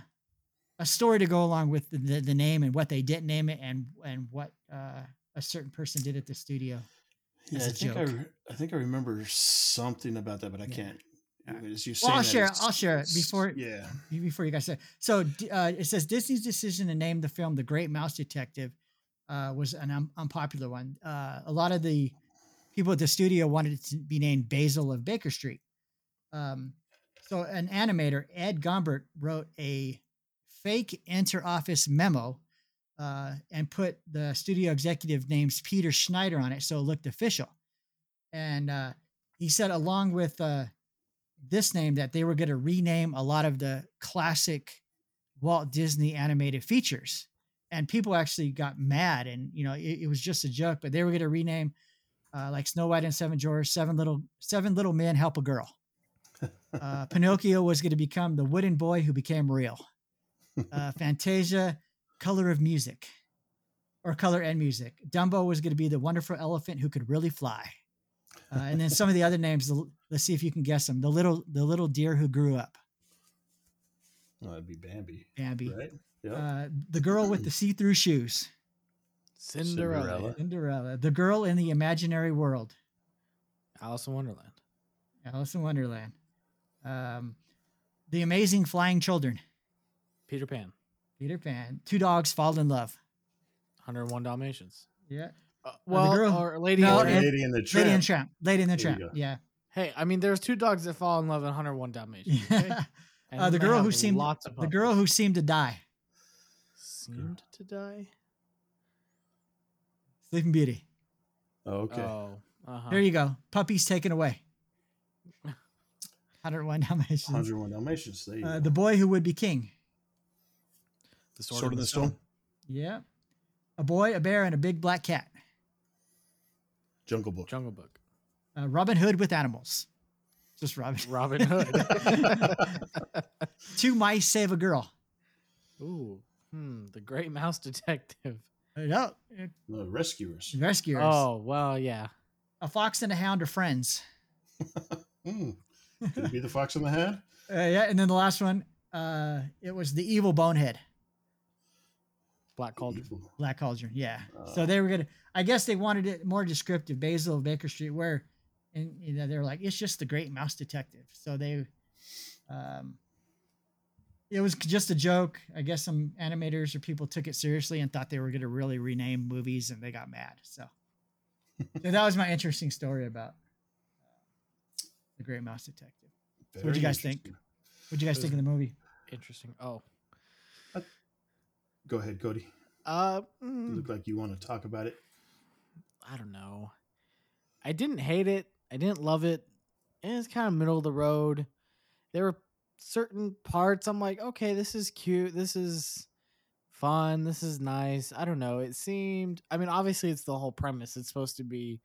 a story to go along with the, the, the name and what they didn't name it and and what uh, a certain person did at the studio. Yeah, I think I, re- I think I remember something about that, but I Yeah. can't. As you Well, I'll share- I'll share it before- Yeah, before you guys say so uh, it says disney's decision to name the film the great mouse detective uh, was an un- unpopular one uh, a lot of the people at the studio wanted it to be named basil of baker street um, so an animator ed gombert wrote a fake inter-office memo uh, and put the studio executive names peter schneider on it so it looked official and uh, he said along with uh, this name that they were going to rename a lot of the classic Walt Disney animated features. And people actually got mad, and you know it, it was just a joke. But they were going to rename uh, like Snow White and Seven Dwarfs, Seven Little Seven Little Men Help a Girl. Uh, Pinocchio was going to become the wooden boy who became real. Uh, Fantasia, Color of Music, or Color and Music. Dumbo was going to be the wonderful elephant who could really fly. Uh, and then some of the other names. the- Let's see if you can guess them. The little, the little deer who grew up. well, that'd be Bambi, Bambi. right? Yeah. Uh, the girl with the see-through shoes. Cinderella. Cinderella. Cinderella. The girl in the imaginary world. Alice in Wonderland. Alice in Wonderland. Um, the amazing flying children. Peter Pan. Peter Pan. Two dogs fall in love. 101 Dalmatians. Yeah. Uh, well, girl- or Lady. No, and the and- Lady and the Lady and Tramp. Tramp. Lady and the Tramp. Yeah. Hey, I mean, there's two dogs that fall in love in 101 Dalmatians. Okay? And Uh, the girl who seemed lots of the girl who seemed to die. seemed to die. Sleeping Beauty. Oh, okay. Oh, uh-huh. There you go. Puppies taken away. 101 Dalmatians. 101 Dalmatians. There you Uh, go. the boy who would be king. The Sword, in the Stone. Yeah. A boy, a bear, and a big black cat. Jungle Book. Jungle Book. Uh, Robin Hood with animals. Just Robin. Robin Hood. Two mice save a girl. Ooh, hmm, the Great Mouse Detective. Uh, No, uh, Rescuers. rescuers. Oh well, yeah. A fox and a hound are friends. Hmm. Could it be the Fox and the Hound? Uh, yeah, and then the last one, uh, it was the evil bonehead, Black Cauldron. Black Cauldron. Yeah. Uh. so they were gonna. I guess they wanted it more descriptive. Basil of Baker Street, where, and you know, they were like, it's just the Great Mouse Detective. So they, um, it was just a joke. I guess some animators or people took it seriously and thought they were gonna really rename movies, and they got mad. So, so that was my interesting story about uh, the Great Mouse Detective. what do you guys think? What do you guys think of the movie? Interesting. Oh, Go ahead, Cody. uh, You mm, look like you want to talk about it. I don't know. I didn't hate it. I didn't love it. It was kind of middle of the road. There were certain parts I'm like, okay, this is cute. This is fun. This is nice. I don't know. It seemed. I mean, obviously, it's the whole premise. It's supposed to be,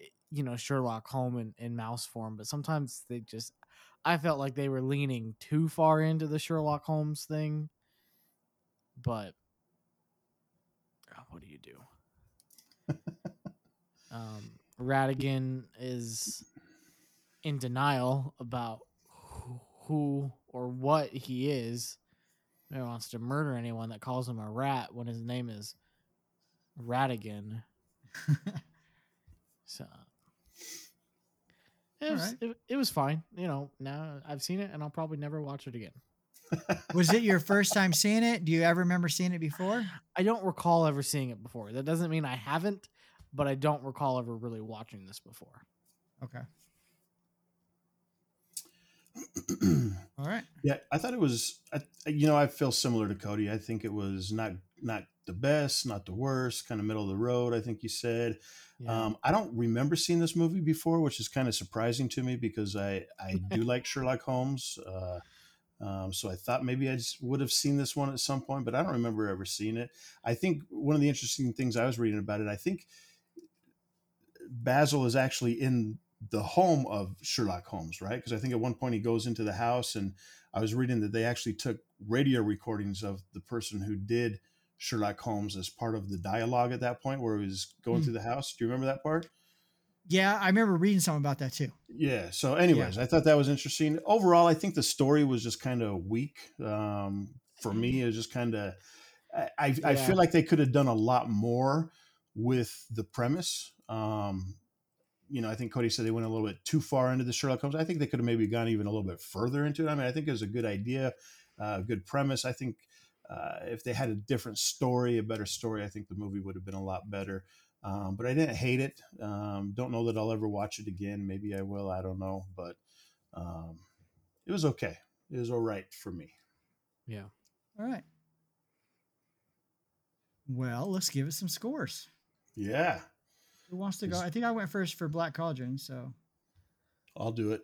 eh, you know, Sherlock Holmes in, in mouse form, but sometimes they just. I felt like they were leaning too far into the Sherlock Holmes thing. But uh, what do you do? um, Ratigan is in denial about who, who or what he is. He wants to murder anyone that calls him a rat when his name is Ratigan. So it was, Alright. it, it was fine. You know, now I've seen it and I'll probably never watch it again. Was it your first time seeing it? Do you ever remember seeing it before? I don't recall ever seeing it before. That doesn't mean I haven't, but I don't recall ever really watching this before. Okay. All right. Yeah, I thought it was. I, you know, I feel similar to Cody. I think it was not not the best, not the worst, kind of middle of the road. I think you said. Yeah. Um, I don't remember seeing this movie before, which is kind of surprising to me because I I do like Sherlock Holmes. Uh, um, so I thought maybe I just would have seen this one at some point, but I don't remember ever seeing it. I think one of the interesting things I was reading about it, I think Basil is actually in the home of Sherlock Holmes, right? Because I think at one point he goes into the house, and I was reading that they actually took radio recordings of the person who did Sherlock Holmes as part of the dialogue at that point, where he was going Hmm. through the house. Do you remember that part? Yeah, I remember reading something about that too. Yeah. So, anyways, I thought that was interesting. Overall, I think the story was just kind of weak. Um, for me, it was just kind of. I, I, I Yeah. feel like they could have done a lot more with the premise. Um, you know, I think Cody said they went a little bit too far into the Sherlock Holmes. I think they could have maybe gone even a little bit further into it. I mean, I think it was a good idea, uh, good premise. I think uh, if they had a different story, a better story, I think the movie would have been a lot better. Um, but I didn't hate it. Um, don't know that I'll ever watch it again. Maybe I will. I don't know. But um, it was okay. It was all right for me. yeah. All right. Well, let's give it some scores. Yeah, Who wants to go? I think I went first for Black Cauldron, so I'll do it.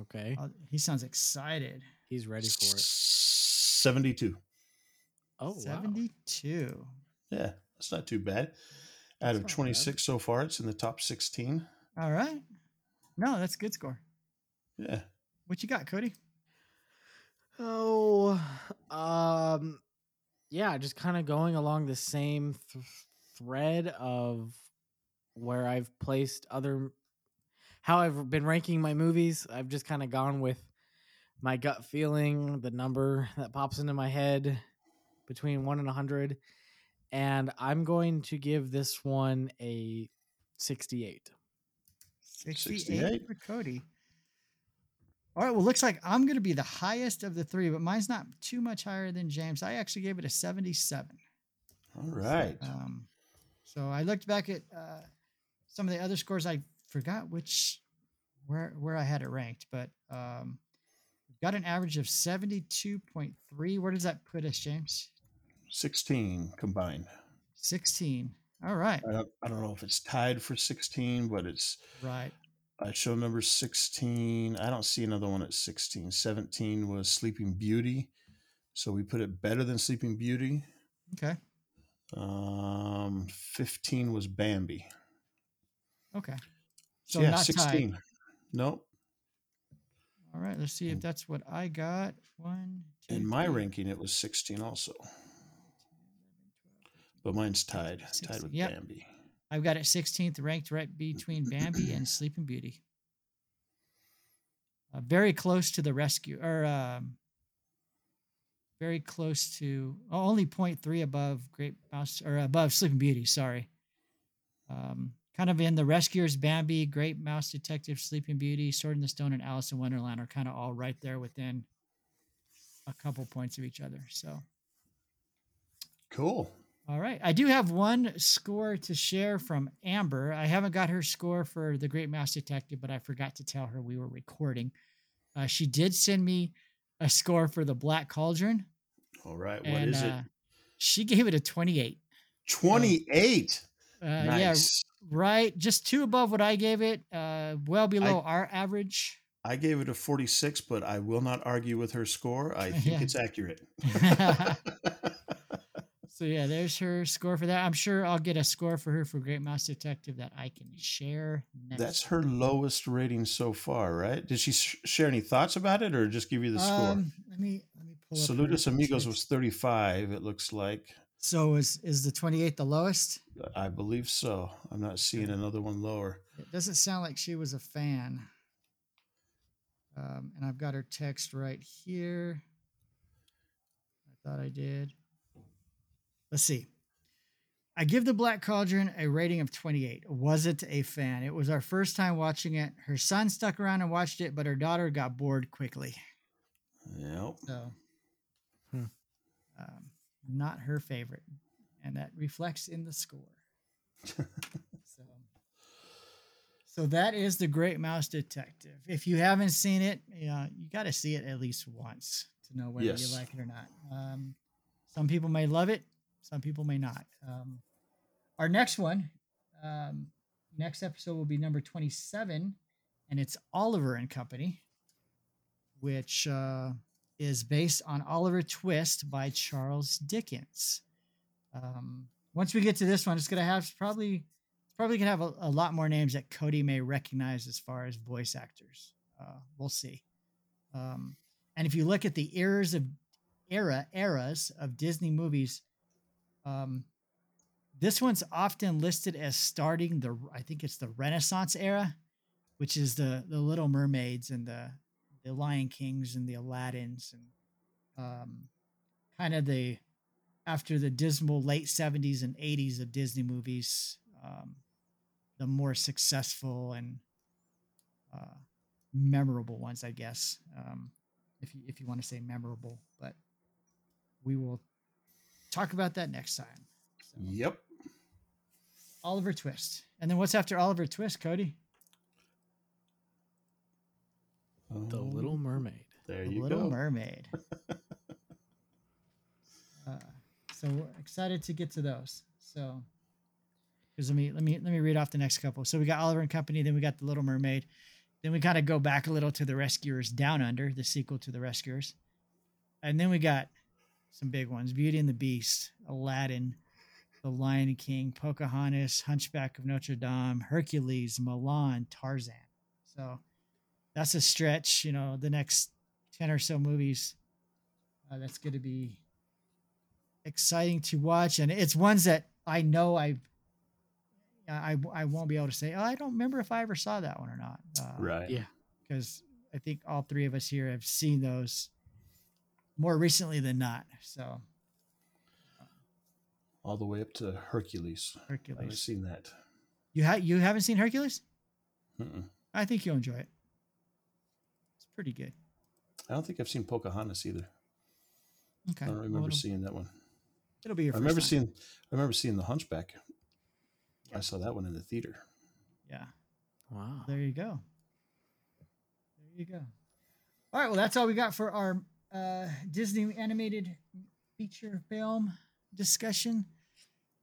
Okay. I'll, he sounds excited. He's ready for it. 72. Oh, wow. 72. Yeah, that's not too bad. Out of not bad. 26 so far, it's in the top 16. All right. No, that's a good score. Yeah. What you got, Cody? Oh, um, yeah, just kind of going along the same th- thread of where I've placed other, how I've been ranking my movies. I've just kind of gone with my gut feeling, the number that pops into my head between one and a hundred, and I'm going to give this one a sixty-eight. 68, 68. for Cody. All right. Well, looks like I'm going to be the highest of the three, but mine's not too much higher than James. I actually gave it a 77. All right. Um, so I looked back at uh, some of the other scores. I forgot which where where I had it ranked, but um, we've got an average of 72.3. Where does that put us, James? 16 combined. 16. All right. I don't, I don't know if it's tied for 16, but it's Right. I show number 16. I don't see another one at 16. 17 was Sleeping Beauty. So we put it better than Sleeping Beauty. Okay. Um, 15 was Bambi. Okay. So, So yeah, not tied. 16. Nope. All right. Let's see if that's what I got. One, two, In my three, ranking, it was 16 also. But mine's tied. Tied with Yep. Bambi. I've got it 16th ranked right between Bambi and Sleeping Beauty. Uh, very close to the rescue, or um, very close to oh, only 0.3 above Great Mouse or above Sleeping Beauty. Sorry. Um, kind of in the Rescuers, Bambi, Great Mouse Detective, Sleeping Beauty, Sword in the Stone, and Alice in Wonderland are kind of all right there within a couple points of each other. So. Cool. All right. I do have one score to share from Amber. I haven't got her score for The Great Mouse Detective, but I forgot to tell her we were recording. Uh, she did send me a score for The Black Cauldron. All right. What and is it? uh, she gave it a 28. 28. Uh, Yeah, nice. right. Just two above what I gave it, uh, well below our average. I gave it a 46, but I will not argue with her score. I think Yeah. it's accurate. So, yeah, there's her score for that. I'm sure I'll get a score for her for Great Mouse Detective that I can share That's her lowest rating so far, right? Did she sh- share any thoughts about it or just give you the score? Um, let me let me pull up. Saludos Amigos was 35, it looks like. So is is the 28 the lowest? I believe so. I'm not seeing another one lower. It doesn't sound like she was a fan. Um, and I've got her text right here. I thought I did. Let's see. I give the Black Cauldron a rating of 28. Wasn't a fan. It was our first time watching it. Her son stuck around and watched it, but her daughter got bored quickly. Yep. So, Hmm. um, not her favorite, and that reflects in the score. so, So that is the Great Mouse Detective. If you haven't seen it, you know, you got to see it at least once to know whether Yes. you like it or not. Um, some people may love it, some people may not. Um, our next one, um, next episode will be number 27, and it's Oliver and Company, which uh, is based on Oliver Twist by Charles Dickens. Um, once we get to this one, it's going to have probably probably gonna have a, a lot more names that Cody may recognize as far as voice actors. Uh, we'll see. Um, and if you look at the eras of era eras of Disney movies, um, this one's often listed as starting the I think it's the Renaissance era, which is the the Little Mermaids and the the Lion Kings and the Aladdins and um, kind of the after the dismal late 70s and 80s of Disney movies, um, the more successful and uh, memorable ones, I guess, um, if you, if you want to say memorable. But we will talk about that next time. So, Yep. Oliver Twist. And then what's after Oliver Twist, Cody? The Um, Little Mermaid. There you go. The you Little go. Mermaid. uh, so we're excited to get to those. So, because let me let me let me read off the next couple. So we got Oliver and Company, then we got The Little Mermaid, then we kind of go back a little to The Rescuers Down Under, the sequel to The Rescuers, and then we got some big ones: Beauty and the Beast, Aladdin, The Lion King, Pocahontas, Hunchback of Notre Dame, Hercules, Mulan, Tarzan. So that's a stretch. You know, the next 10 or so movies uh, that's going to be exciting to watch. And it's ones that I know I've, I, I won't be able to say, oh, I don't remember if I ever saw that one or not. Uh, Right. Yeah. Because I think all three of us here have seen those more recently than not. So, All the way up to Hercules. Hercules. I haven't seen that. You, ha- you haven't seen Hercules? Mm-mm. I think you'll enjoy it. It's pretty good. I don't think I've seen Pocahontas either. Okay. I don't remember it'll, seeing that one. it'll be your I first remember time. seeing. I remember seeing The Hunchback. Yeah. I saw that one in the theater. Yeah. Wow. There you go. There you go. All right. Well, that's all we got for our uh, Disney animated feature film discussion.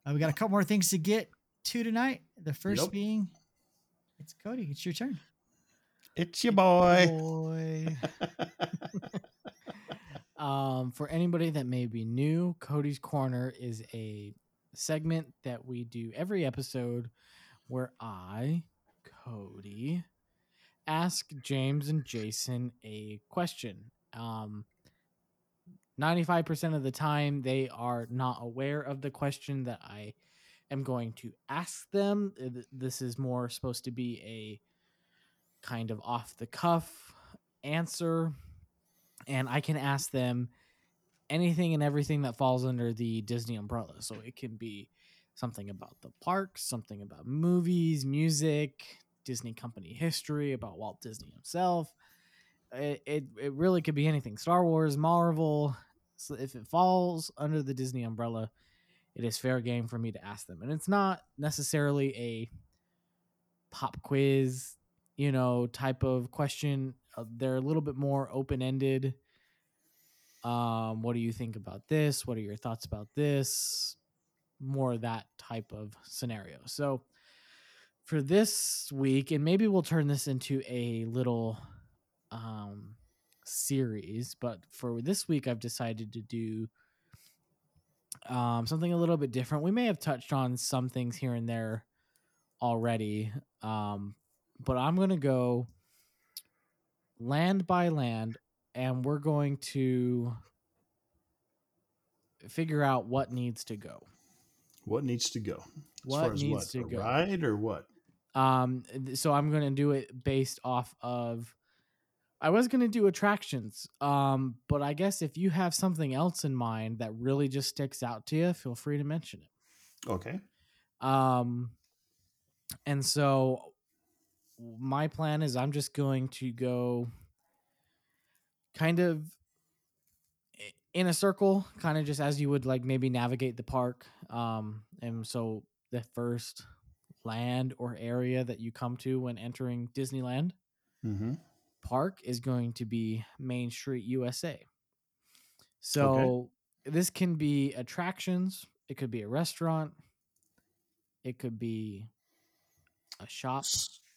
Uh, we got a couple more things to get to tonight. The first Yep. being, it's Cody. It's your turn. It's your boy. Boy. um, for anybody that may be new, Cody's Corner is a segment that we do every episode where I, Cody, ask James and Jason a question. Um, 95% of the time, they are not aware of the question that I am going to ask them. Uh, This is more supposed to be a kind of off the cuff answer and I can ask them anything and everything that falls under the Disney umbrella. So it can be something about the parks, something about movies, music, Disney company history, about Walt Disney himself. It, it, it really could be anything Star Wars, Marvel. So if it falls under the Disney umbrella, it is fair game for me to ask them. And it's not necessarily a pop quiz you know, type of question. Uh, they're a little bit more open ended. Um, what do you think about this? What are your thoughts about this? More that type of scenario. So for this week, and maybe we'll turn this into a little um series, but for this week I've decided to do um something a little bit different. We may have touched on some things here and there already. Um but I'm going to go land by land and we're going to figure out what needs to go. What needs to go? As What far as needs what? to a go? ride or what? Um so I'm going to do it based off of I was going to do attractions. Um but I guess if you have something else in mind that really just sticks out to you, feel free to mention it. Okay. Um, and so my plan is I'm just going to go kind of in a circle, kind of just as you would like maybe navigate the park. Um, and so the first land or area that you come to when entering Disneyland Mm-hmm. Park is going to be Main Street USA. So this can be attractions, it could be a restaurant, it could be a shop.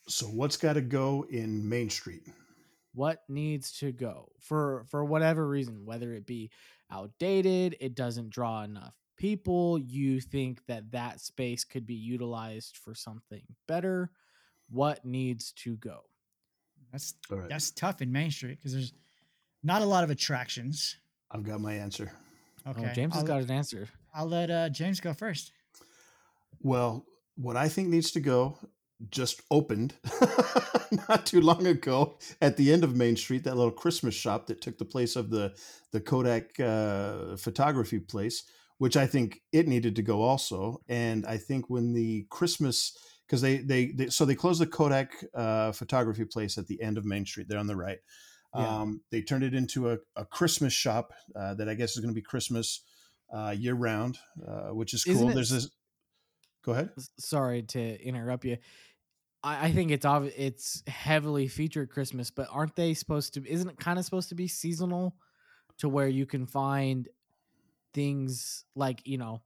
So what's got to go in Main Street? What needs to go for for whatever reason, whether it be outdated, it doesn't draw enough people, you think that that space could be utilized for something better, what needs to go? That's All right. that's tough in Main Street because there's not a lot of attractions. I've got my answer. Okay, Oh, James has I'll, got an answer. I'll let uh, James go first. Well, what I think needs to go just opened not too long ago at the end of Main Street, that little Christmas shop that took the place of the the Kodak uh, photography place, which I think it needed to go also. And I think when the Christmas because they, they they so they closed the Kodak uh, photography place at the end of Main Street. They're on the right. Yeah. Um, they turned it into a, a Christmas shop uh, that I guess is going to be Christmas uh, year round, uh, which is cool. it There's this. Go ahead. Sorry to interrupt you. I, I think it's obvi- it's heavily featured Christmas, but aren't they supposed to? Isn't it kind of supposed to be seasonal, to where you can find things like you know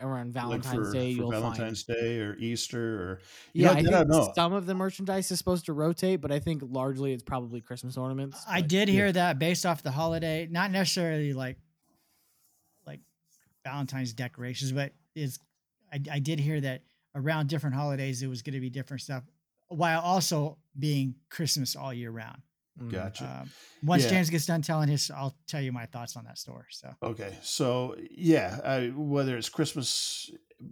around like Valentine's for, Day for you'll find Valentine's find. Day or Easter or you Yeah, know, I that I think know. some of the merchandise is supposed to rotate, but I think largely it's probably Christmas ornaments. I but- did hear that based off the holiday, not necessarily like like Valentine's decorations, but is I, I did hear that around different holidays it was going to be different stuff, while also being Christmas all year round. Mm. Gotcha. Um, once Yeah. James gets done telling his, I'll tell you my thoughts on that store. So Okay, so yeah, I, whether it's Christmas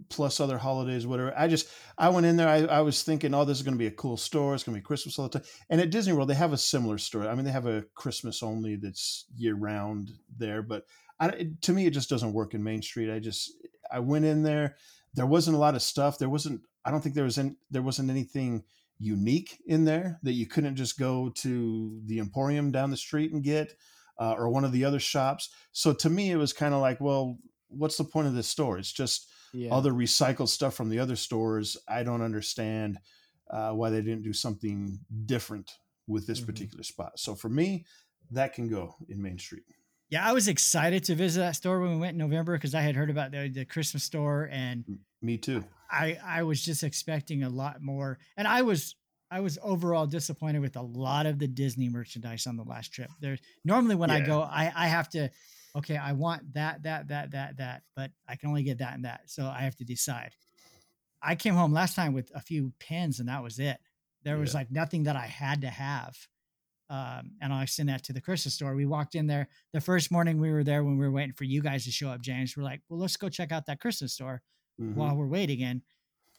plus other holidays, whatever. I just I went in there. I, I was thinking, oh, this is going to be a cool store. It's going to be Christmas all the time. And at Disney World, they have a similar store. I mean, they have a Christmas only that's year round there. But I, to me, it just doesn't work in Main Street. I just I went in there. There wasn't a lot of stuff. There wasn't. I don't think there was any, there wasn't anything unique in there that you couldn't just go to the Emporium down the street and get. Uh, or one of the other shops. So to me, it was kind of like, well, what's the point of this store? It's just Yeah. other recycled stuff from the other stores. I don't understand uh, why they didn't do something different with this Mhm. particular spot. So for me, that can go in Main Street. yeah, I was excited to visit that store when we went in November because I had heard about the, the Christmas store and Me too. I I was just expecting a lot more, and I was I was overall disappointed with a lot of the Disney merchandise on the last trip. There's normally when I go, I I have to, okay, I want that that that that that, but I can only get that and that, so I have to decide. I came home last time with a few pins, and that was it. There was Yeah. like nothing that I had to have. Um, and I sent that to the Christmas store. We walked in there the first morning we were there when we were waiting for you guys to show up, James. We're like, well, let's go check out that Christmas store Mhm. while we're waiting. And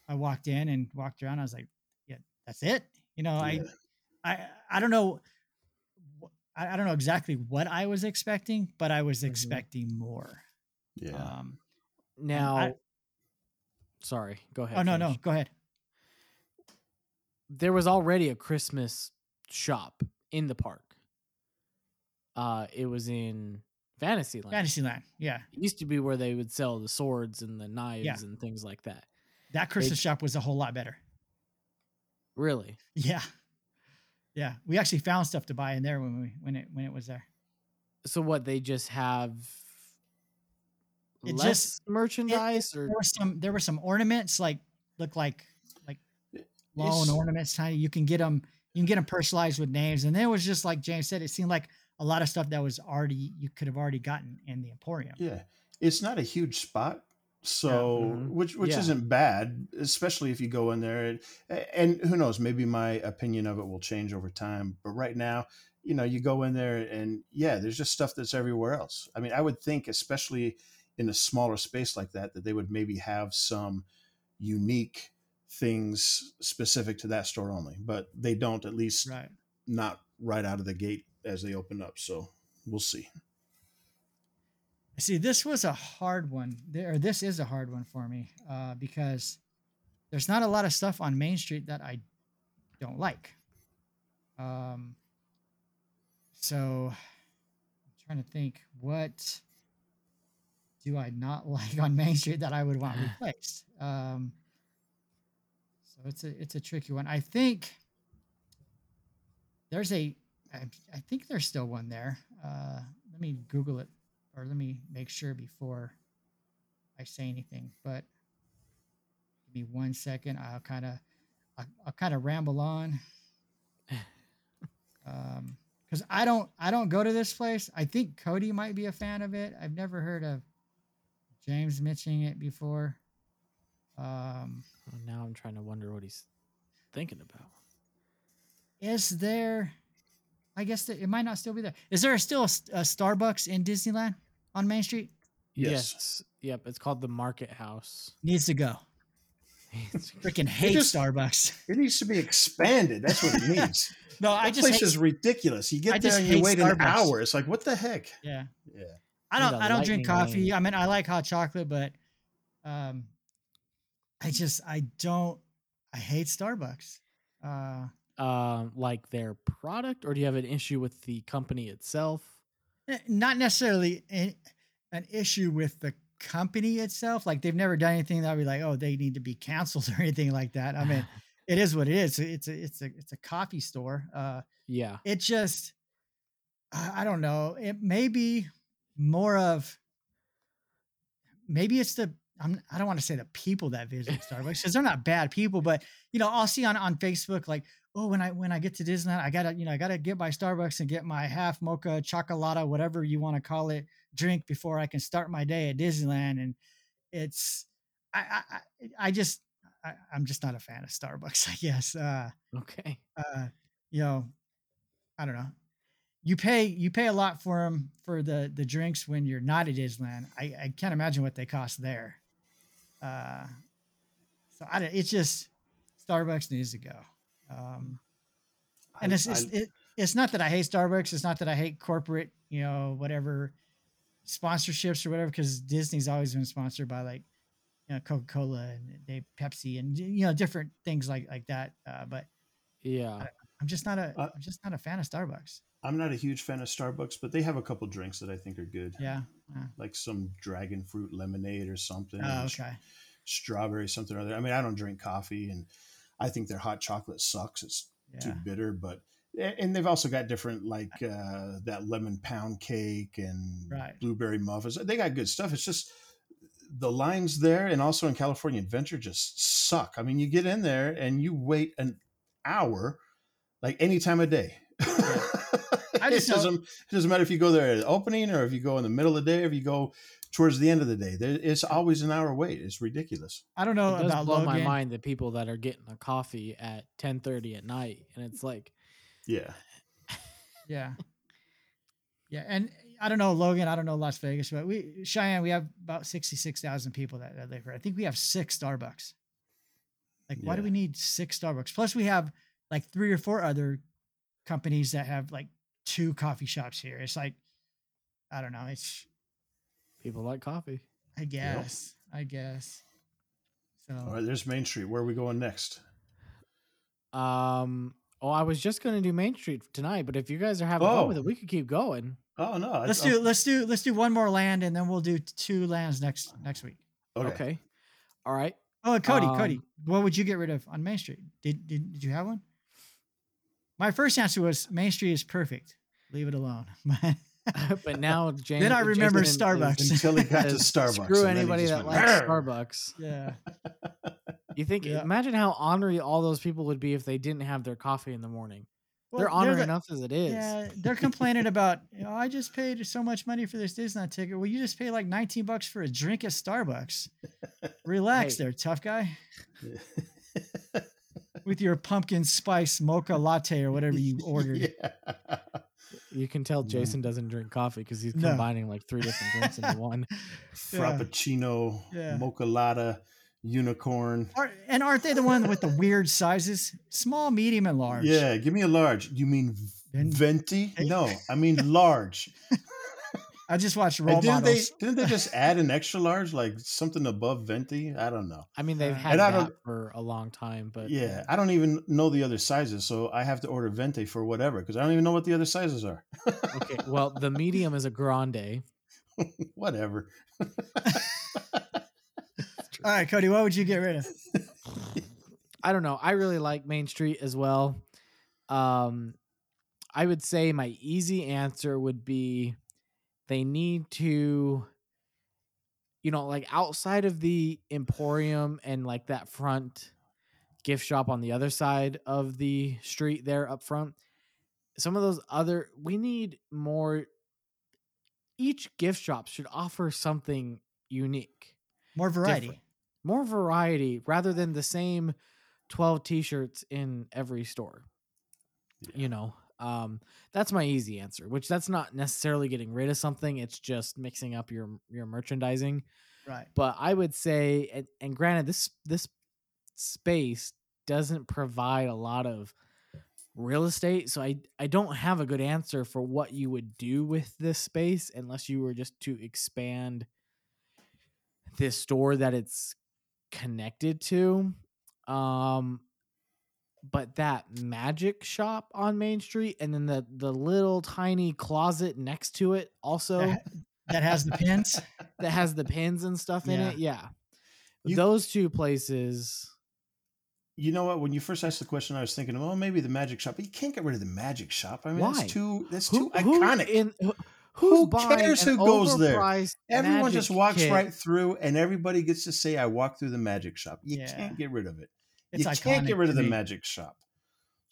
I walked in and walked around. I was like, yeah, that's it. You know, Yeah. I, I, I don't know. I, I don't know exactly what I was expecting, but I was Mhm. expecting more. yeah. Um, now, I- sorry, go ahead. oh no, no, go ahead. there was already a Christmas shop in the park. Uh, it was in Fantasyland. Fantasyland. Yeah. It used to be where they would sell the swords and the knives and things like that. That Christmas shop was a whole lot better. Really? Yeah. Yeah. We actually found stuff to buy in there when we, when it, when it was there. So what? They just have It less just- merchandise, or There were some, there were some ornaments like, look like, like loan ornaments. Tiny. You can get them, you can get them personalized with names. And then it was just like James said, it seemed like a lot of stuff that was already, you could have already gotten in the Emporium. Yeah, it's not a huge spot, so Mhm. which which Yeah. isn't bad, especially if you go in there. And, and who knows, maybe my opinion of it will change over time. But right now, you know, you go in there and yeah, there's just stuff that's everywhere else. I mean, I would think, especially in a smaller space like that, that they would maybe have some unique things specific to that store only, but they don't. At least Right. not right out of the gate as they open up. So we'll see. See, this was a hard one. There, or this is a hard one for me uh, because there's not a lot of stuff on Main Street that I don't like. Um, so I'm trying to think what do I not like on Main Street that I would want replaced. Um, So it's a it's a tricky one. I think there's a I, I think there's still one there. Uh, let me Google it or let me make sure before I say anything. But give me one second. I'll kind of I'll, I'll kind of ramble on. Um, because I don't I don't go to this place. I think Cody might be a fan of it. I've never heard of James mentioning it before. Um, Well, now I'm trying to wonder what he's thinking about. is there? I guess that it might not still be there. Is there still a Starbucks in Disneyland on Main Street? Yes. Yep. It's called the Market House. Needs to go. Freaking hate just- Starbucks. It needs to be expanded. That's what it needs. No, I that just place hate, is ridiculous. You I get there and you hate wait an hour. It's like, what the heck? yeah. Yeah. I don't I don't drink coffee. lane. I mean I like hot chocolate, but um I just I don't I hate Starbucks. Uh Um, like their product, or do you have an issue with the company itself? eh, not necessarily an, an issue with the company itself. Like they've never done anything that would be like, oh, they need to be canceled or anything like that. I mean, it is what it is. It's a it's a it's a coffee store. Uh yeah. it just I, I don't know it may be more of maybe it's the I'm, i don't want to say the people that visit starbucks because they're not bad people but you know i'll see on, on facebook like oh when i when i get to disneyland i gotta you know i gotta get my starbucks and get my half mocha chocolata whatever you want to call it drink before i can start my day at disneyland and it's i i, I- just I, i'm just not a fan of starbucks i guess uh Okay. uh, you know, I don't know. You pay you pay a lot for them for the the drinks when you're not at Disneyland. I, I can't imagine what they cost there. Uh, so I don't, it's just Starbucks needs to go. Um, and I- it's it's, I- it, it's not that I hate Starbucks. It's not that I hate corporate, you know, whatever sponsorships or whatever. Because Disney's always been sponsored by like, you know, Coca Cola and they Pepsi and you know different things like like that. Uh, but Yeah. I'm just not a Uh, am just not a fan of Starbucks. I'm not a huge fan of Starbucks, but they have a couple drinks that I think are good. Yeah. yeah. Like some dragon fruit lemonade or something. Oh, okay. Strawberry something or other. I mean, I don't drink coffee, and I think their hot chocolate sucks. It's too bitter, but and they've also got different like uh, that lemon pound cake and Right. blueberry muffins. They got good stuff. It's just the lines there, and also in California Adventure, just suck. I mean, you get in there and you wait an hour, like any time of day. I it just know- doesn't it doesn't matter if you go there at the opening or if you go in the middle of the day or if you go towards the end of the day. There, it's always an hour wait. It's ridiculous. I don't know it does about blow Logan. my mind the people that are getting a coffee at 10:30 at night, and it's like, Yeah. Yeah. Yeah, and I don't know Logan. I don't know Las Vegas, but we Cheyenne. We have about sixty six thousand people that, that live here. I think we have six Starbucks. Like, why do we need six Starbucks? Plus, we have like three or four other companies that have like two coffee shops here. It's like, I don't know. It's people like coffee. I guess. I guess. So All right, there's Main Street. Where are we going next? Um. Oh, I was just gonna do Main Street tonight, but if you guys are having fun with Oh. it, we could keep going. Oh no. Let's oh, do let's do let's do one more land and then we'll do two lands next next week. Okay. Okay. All right. Oh, and Cody, Cody, Um, what would you get rid of on Main Street? Did, did did you have one? My first answer was Main Street is perfect. Leave it alone. but now James. Then I remember Jason is- Starbucks. Until he got to Starbucks. Screw and then he anybody that went, likes "Arr!" Starbucks. yeah. You think? Yeah. Imagine how ornery all those people would be if they didn't have their coffee in the morning. Well, they're ornery the- enough as it is. Yeah, they're complaining about. You know, I just paid so much money for this Disneyland ticket. Well, you just paid like nineteen bucks for a drink at Starbucks. Relax, Hey. there, tough guy. With your pumpkin spice mocha latte or whatever you ordered. Yeah. You can tell. Jason doesn't drink coffee because he's No. combining like three different drinks into one. Frappuccino, Yeah. mocha latte, unicorn. Are, and aren't they the one with the weird sizes? Small, medium, and large. Yeah, give me a large. You mean Ven- venti? No, I mean large. I just watched And role didn't they models. didn't they just add an extra large, like something above venti? I don't know. I mean, they've had And that for a long time, but Yeah, I don't even know the other sizes, so I have to order venti for whatever because I don't even know what the other sizes are. okay. Well, the medium is a grande. whatever. All right, Cody, what would you get rid of? I don't know. I really like Main Street as well. Um, I would say my easy answer would be they need to, you know, like outside of the Emporium and like that front gift shop on the other side of the street there up front. Some of those other, we need more. Each gift shop should offer something unique More variety. different. more variety rather than the same 12 t-shirts in every store you know um that's my easy answer which that's not necessarily getting rid of something it's just mixing up your your merchandising Right. but i would say and, and granted this this space doesn't provide a lot of real estate so i i don't have a good answer for what you would do with this space unless you were just to expand this store that it's connected to um but that magic shop on main street and then the the little tiny closet next to it also That, that has the pins. that has the pins and stuff in it yeah You- those two places You know what? When you first asked the question, I was thinking, well, maybe the magic shop. But you can't get rid of the magic shop. I mean, Why? that's too that's who, too who iconic. in, who, Who cares who goes there? Everyone just walks kit? right through, and everybody gets to say, "I walked through the magic shop." You Yeah. can't get rid of it. It's you can't get rid of the me. magic shop.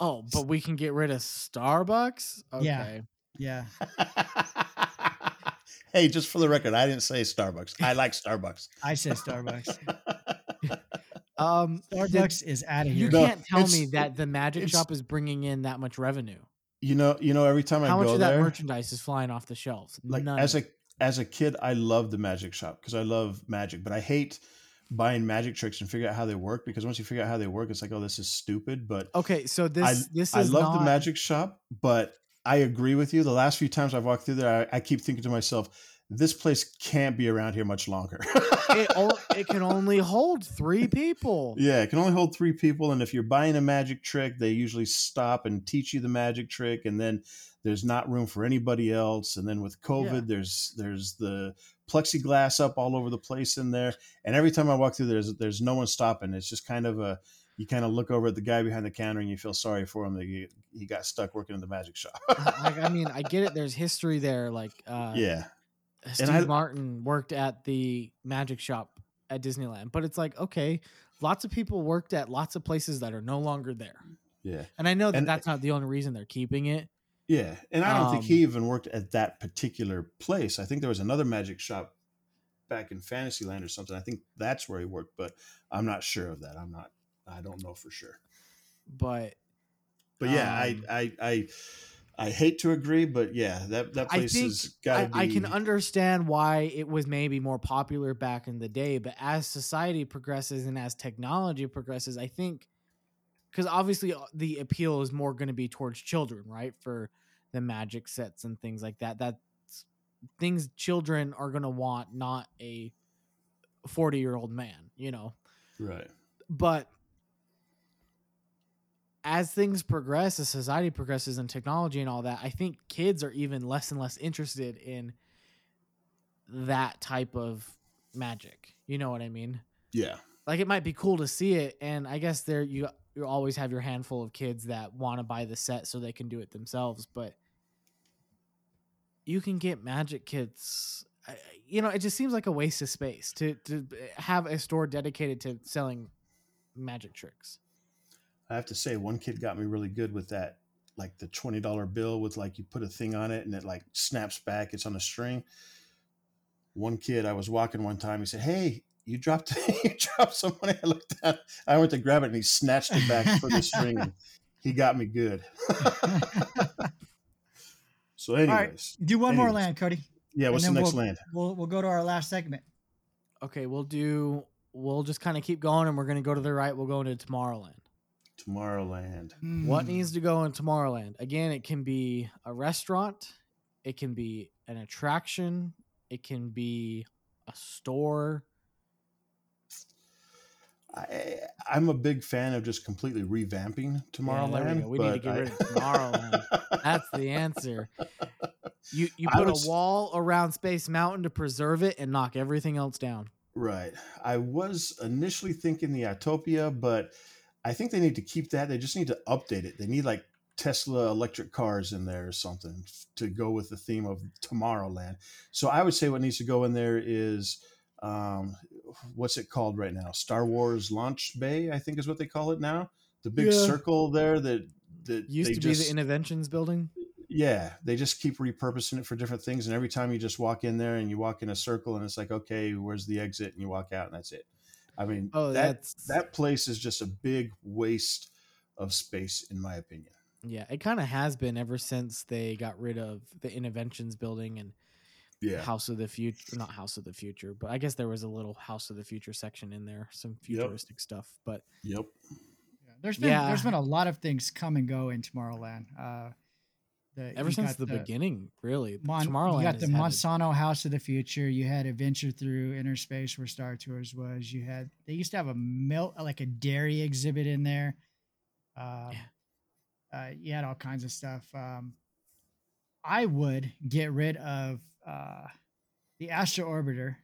oh but we can get rid of starbucks okay Yeah. hey, just for the record, I didn't say Starbucks. I like Starbucks. I said Starbucks. um Starbucks is out of you here. No, can't tell me that the magic shop is bringing in that much revenue you know, you know, every time I how much of that merchandise is flying off the shelves like None as a as a kid, I loved the magic shop because I love magic, but I hate buying magic tricks and figure out how they work because once you figure out how they work, it's like, oh, this is stupid. But Okay, so this I, this I love not, the magic shop, but I agree with you. The last few times I've walked through there, I, I keep thinking to myself, this place can't be around here much longer. It, o- it can only hold three people. yeah, it can only hold three people, and if you're buying a magic trick, they usually stop and teach you the magic trick, and then there's not room for anybody else. And then with COVID, Yeah. there's there's the plexiglass up all over the place in there, and every time I walk through, there's there's no one stopping. It's just kind of a you kind of look over at the guy behind the counter and you feel sorry for him that he, he got stuck working in the magic shop. like I mean, I get it. There's history there. Like uh, yeah, Steve I- Martin worked at the magic shop at Disneyland, but it's like okay, lots of people worked at lots of places that are no longer there. yeah. And I know that And- that's not the only reason they're keeping it. Yeah, and I don't think Um, he even worked at that particular place. I think there was another magic shop back in Fantasyland or something. I think that's where he worked, but I'm not sure of that. I'm not. I don't know for sure. But But yeah, Um, I, I I I hate to agree, but yeah, that that I place think has got I. I can understand why it was maybe more popular back in the day, but as society progresses and as technology progresses, I think because obviously uh, the appeal is more going to be towards children, right? For the magic sets and things like that. That's things children are going to want, not a 40 year old man, you know? right. but as things progress as society progresses and technology and all that i think kids are even less and less interested in that type of magic you know what i mean Yeah, like it might be cool to see it and i guess there you you always have your handful of kids that want to buy the set so they can do it themselves but you can get magic kits you know it just seems like a waste of space to to eh, have a store dedicated to selling magic tricks I have to say, one kid got me really good with that, like the twenty dollar bill with like you put a thing on it and it like snaps back. It's on a string. One kid, I was walking one time. He said, "Hey, you dropped you dropped some money." I looked down. I went to grab it and he snatched it back for the string. And he got me good. so, anyways, right. Do one more land, Cody. yeah. What's the next we'll, land? We'll we'll go to our last segment. Okay, we'll do. We'll just kind of keep going, and we're gonna go to the right. We'll go into Tomorrowland. Tomorrowland. What Hmm. needs to go in Tomorrowland? Again, it can be a restaurant, it can be an attraction, it can be a store. I, I'm a big fan of just completely revamping Yeah, Tomorrowland. we go. We need to get I- rid of Tomorrowland. That's the answer. You you put was- a wall around Space Mountain to preserve it and knock everything else down. Right. I was initially thinking the Autopia, but I think they need to keep that. They just need to update it. They need like Tesla electric cars in there or something to go with the theme of Tomorrowland. So I would say what needs to go in there is um, what's it called right now? Star Wars Launch Bay, I think is what they call it now. The big Yeah. circle there that that Used to just, be the Innoventions building. yeah, they just keep repurposing it for different things. And every time you just walk in there and you walk in a circle and it's like, okay, where's the exit? And you walk out and that's it. I mean, Oh, that that's that place is just a big waste of space, in my opinion. yeah. It kind of has been ever since they got rid of the Innoventions building and Yeah. House of the Future, not House of the Future, but I guess there was a little House of the Future section in there, some futuristic stuff. But Yep. Yeah, there's been Yeah. there's been a lot of things come and go in Tomorrowland. Uh, the, ever since got the, beginning, really, Mon- Tomorrowland you got the has had a- Monsanto House of the Future. You had Adventure Through Inner Space, where Star Tours was. You had they used to have a milk like a dairy exhibit in there. Um, uh, you had all kinds of stuff. Um, I would get rid of uh, the Astro Orbiter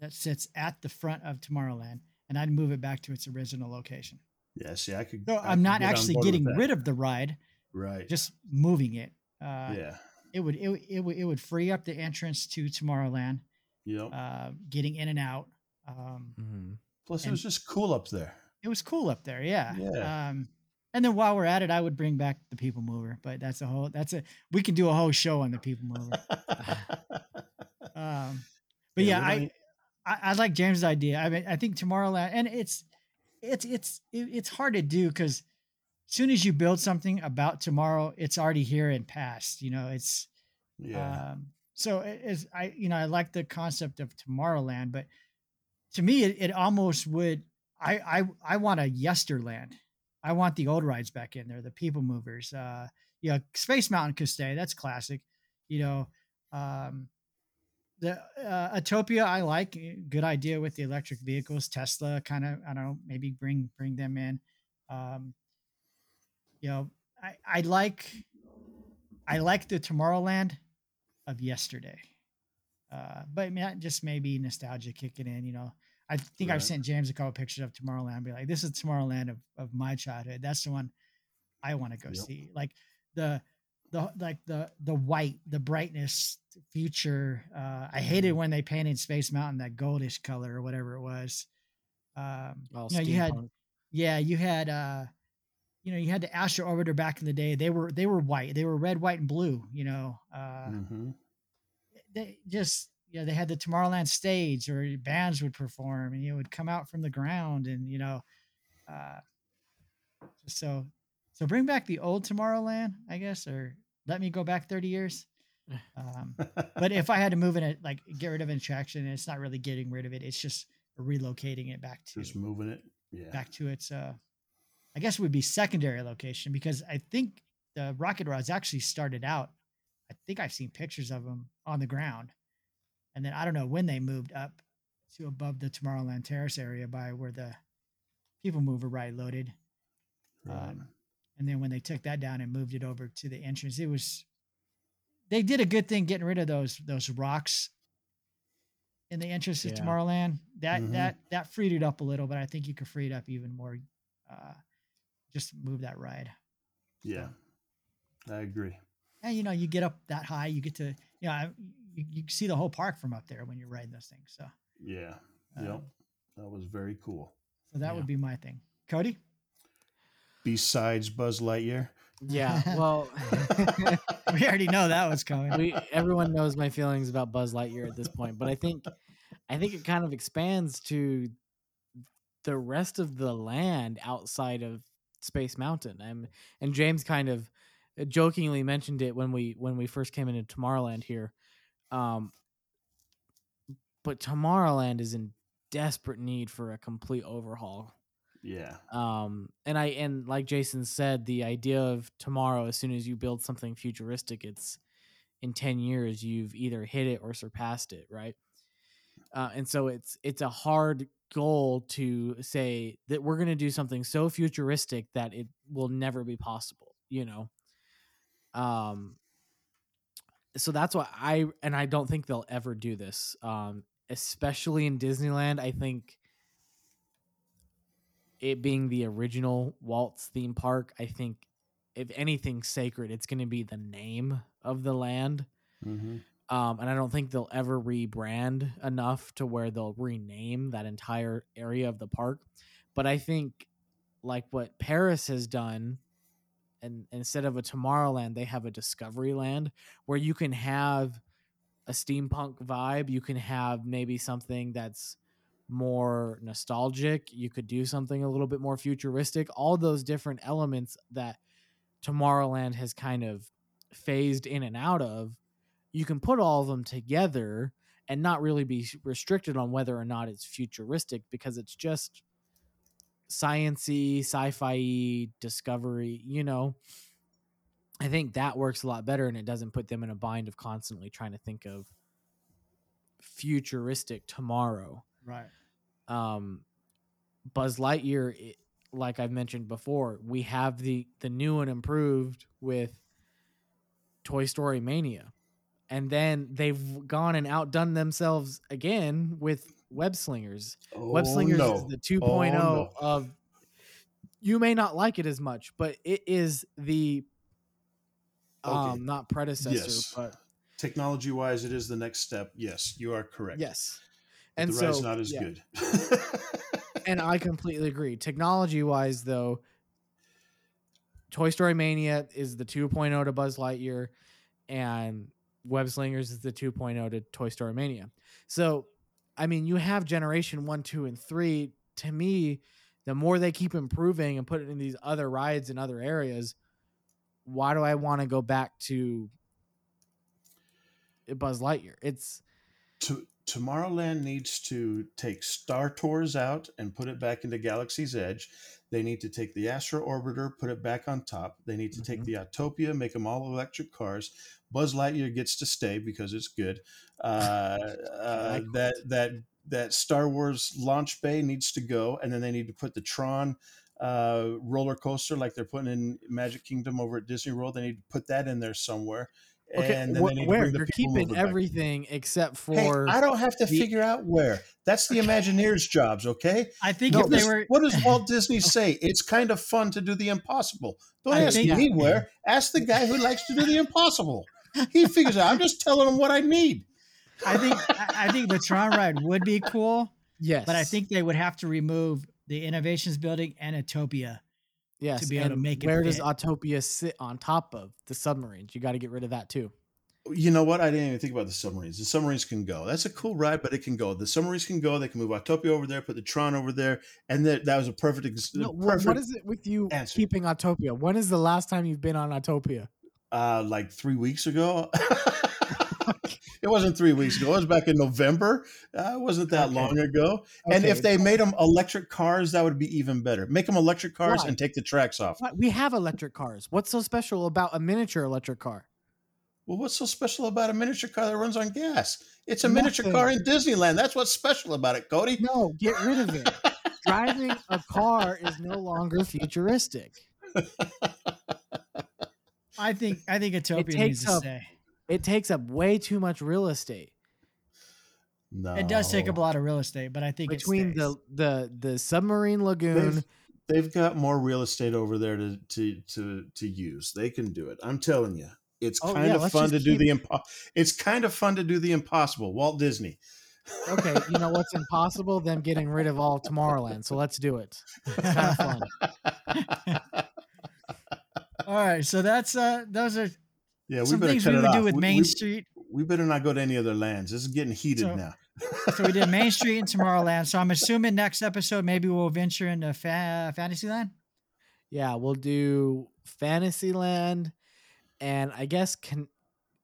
that sits at the front of Tomorrowland, and I'd move it back to its original location. Yeah. See, I could. So I I'm could not get actually getting rid of the ride, Right. just moving it. Uh, yeah. it would it, would- it would it would free up the entrance to Tomorrowland, Yep. uh, getting in and out. Um, Mhm. Plus, it was just cool up there. it was cool up there, yeah. Yeah. Um, and then while we're at it, I would bring back the People Mover, but that's a whole that's a we can do a whole show on the People Mover. Um, but yeah, we I, I I like James's idea. I mean, I think Tomorrowland, and it's it's it's it's hard to do because as soon as you build something about tomorrow, it's already here and past. You know, it's yeah. um, so is I you know I like the concept of Tomorrowland, but to me it, it almost would I I I want a Yesterland. I want the old rides back in there, the people movers. Uh yeah, Space Mountain could stay. That's classic. You know, um the uh, Autopia I like. eh, Good idea with the electric vehicles. Tesla kind of I don't know, maybe bring bring them in. Um you know, I I like I like the Tomorrowland of yesterday. Uh, but I mean, that just maybe nostalgia kicking in. You know, I think Right. I've sent James a couple pictures of Tomorrowland. Be like, this is Tomorrowland of, of my childhood. That's the one I want to go Yep. see. Like the the like the the white, the brightness, future. Uh, I hated Mm-hmm. when they painted Space Mountain that goldish color or whatever it was. Um, All you know, you had yeah, you had uh you know, you had the Astro Orbiter back in the day. They were they were white. They were red, white, and blue, you know. Uh Mhm. they just you know, they had the Tomorrowland stage or bands would perform and it would come out from the ground and you know uh so so bring back the old Tomorrowland, I guess, or let me go back 30 years. Um but if I had to move in it, like get rid of an attraction, it's not really getting rid of it. It's just relocating it back to just moving it. Yeah. back to its uh I guess it would be secondary location because I think the rocket rods actually started out. I think I've seen pictures of them on the ground. And then I don't know when they moved up to above the Tomorrowland Terrace area by where the people mover ride loaded. Right. Um, and then when they took that down and moved it over to the entrance, it was they did a good thing getting rid of those those rocks in the entrance Yeah. Tomorrowland. That Mhm. that that freed it up a little, but I think you could free it up even more. Uh, just move that ride. yeah. I agree. And you know, you get up that high, you get to you know you, you see the whole park from up there when you're riding those things. So, Yeah. um, Yep. That was very cool. so that Yeah. would be my thing. Cody, Besides Buzz Lightyear. Yeah. Well, we already know that was coming. we everyone knows my feelings about Buzz Lightyear at this point, but I think I think it kind of expands to the rest of the land outside of Space Mountain. And and James kind of jokingly mentioned it when we when we first came into Tomorrowland here. Um but Tomorrowland is in desperate need for a complete overhaul. Yeah. um and i and like jason said the idea of tomorrow as soon as you build something futuristic it's in 10 years you've either hit it or surpassed it right? Uh, and so it's it's a hard goal to say that we're going to do something so futuristic that it will never be possible you know? Um so that's why i and i don't think they'll ever do this um especially in disneyland i think it being the original Walt's theme park, I think if anything sacred, it's going to be the name of the land. Mhm. Um, and I don't think they'll ever rebrand enough to where they'll rename that entire area of the park. But I think, like what Paris has done, and instead of a Tomorrowland, they have a Discovery Land where you can have a steampunk vibe. You can have maybe something that's more nostalgic. You could do something a little bit more futuristic. All those different elements that Tomorrowland has kind of phased in and out of, you can put all of them together and not really be restricted on whether or not it's futuristic because it's just sciency, sci-fi, discovery, you know. I think that works a lot better and it doesn't put them in a bind of constantly trying to think of futuristic tomorrow. Right. Um Buzz Lightyear it, like I've mentioned before, we have the the new and improved with Toy Story Mania. And then they've gone and outdone themselves again with Web Slingers. Web Oh, Slingers no. is the 2.0 no. of you may not like it as much, but it is the um Okay. not predecessor, Yes. but Technology wise, it is the next step. Yes, you are correct. yes. But And the so ride's not as yeah. good. and I completely agree. Technology wise, though, Toy Story Mania is the 2.0 to Buzz Lightyear, and Web Slingers is the 2.0 to Toy Story Mania. So, I mean, you have Generation 1, 2, and 3. To me, the more they keep improving and putting in these other rides in other areas, why do I want to go back to Buzz Lightyear? It's to, Tomorrowland needs to take Star Tours out and put it back into Galaxy's Edge. They need to take the Astro Orbiter, put it back on top. They need to take Mhm. the Autopia, make them all electric cars. Buzz Lightyear gets to stay because it's good. Uh, uh, that that that Star Wars launch bay needs to go, and then they need to put the Tron uh, roller coaster like they're putting in Magic Kingdom over at Disney World. They need to put that in there somewhere. okay. and then wh- they need to where you're keeping back. everything except Hey, for I don't have to the- figure out where. That's the Imagineers' jobs, okay? I think No, if they What does- were what does Walt Disney say? It's kind of fun to do the impossible. Don't I ask think- me where. Ask the guy who likes to do the impossible. He figures out. I'm just telling him what I need. I think I I think the Tron ride would be cool, yes, but I think they would have to remove the Innoventions Building and Autopia. yes, to be able to and make it where does fit. Autopia sit on top of the submarines? You got to get rid of that too. You know what? I didn't even think about the submarines. The submarines can go. That's a cool ride, but it can go. The submarines can go. They can move Autopia over there, put the Tron over there, and that that was a perfect. ex- No, perfect what is it with you answer. keeping Autopia? When is the last time you've been on Autopia? Uh, like three weeks ago. it wasn't three weeks ago. It was back in November. Uh, it wasn't that Okay. long ago. And if they made them electric cars, that would be even better. Make them electric cars Why? and take the tracks off. What? we have electric cars. What's so special about a miniature electric car? Well, what's so special about a miniature car that runs on gas? It's a miniature car in Disneyland. That's what's special about it, Cody. No, get rid of it. Driving a car is no longer futuristic. I think I think Autopia needs takes to up- stay. It takes up way too much real estate. No, It does take up a lot of real estate, but I think it between stays. the the the submarine lagoon. They've, they've got more real estate over there to to to to use. They can do it. I'm telling you. It's Oh, kind yeah, of fun to do keep- the impo- It's kind of fun to do the impossible. Walt Disney. Okay, you know what's impossible? Them getting rid of all Tomorrowland. So let's do it. It's kind of fun. All right, so that's uh those are Yeah, we some better things cut we it would off. do with we, Main we- Street. we better not go to any other lands. This is getting heated So- now. So we did Main Street and Tomorrowland. So I'm assuming next episode maybe we'll venture into fa- Fantasyland. Yeah, we'll do Fantasyland, and I guess can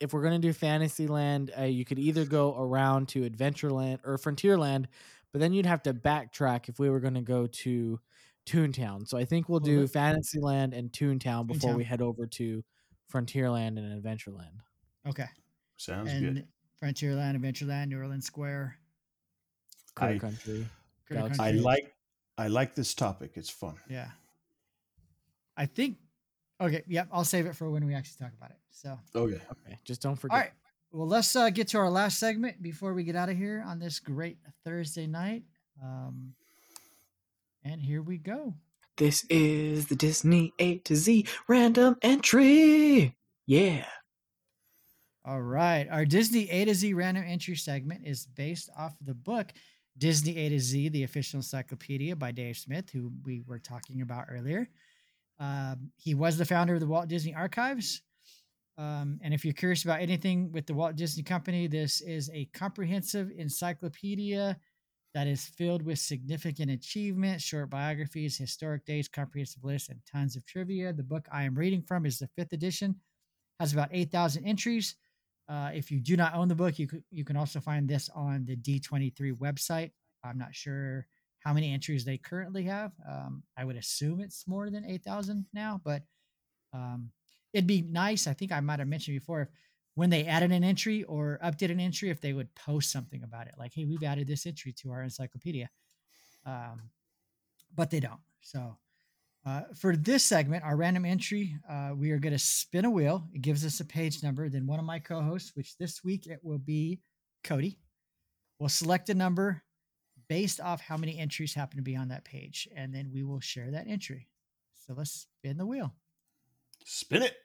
if we're gonna do Fantasyland, uh, you could either go around to Adventureland or Frontierland, but then you'd have to backtrack if we were gonna go to Toontown. So I think we'll Well, do that- Fantasyland and Toontown before we head over to Frontierland and Adventureland. Okay. Sounds and good. Frontierland, Adventureland, New Orleans Square. Critter I- Country. Critter Galaxy I like I like this topic. It's fun. Yeah. I think. Okay. Yep. I'll save it for when we actually talk about it. So. Okay. Okay, just don't forget. All right. Well, let's uh, get to our last segment before we get out of here on this great Thursday night. Um, And here we go. This is the Disney A to Z random entry. Yeah. All right. Our Disney A to Z random entry segment is based off of the book Disney A to Z, the official encyclopedia by Dave Smith, who we were talking about earlier. Um, he was the founder of the Walt Disney Archives. Um, and if you're curious about anything with the Walt Disney Company, this is a comprehensive encyclopedia that is filled with significant achievements, short biographies, historic dates, comprehensive lists, and tons of trivia. The book I am reading from is the fifth edition, has about 8,000 entries. Uh, if you do not own the book, you you can also find this on the D23 website. I'm not sure how many entries they currently have. Um, I would assume it's more than 8,000 now, but um, it'd be nice. I think I might have mentioned before if when they added an entry or updated an entry, if they would post something about it, like, hey, we've added this entry to our encyclopedia. Um, but they don't. So uh, for this segment, our random entry, uh, we are going to spin a wheel. It gives us a page number. Then one of my co hosts, which this week it will be Cody, will select a number based off how many entries happen to be on that page. And then we will share that entry. So let's spin the wheel. Spin it.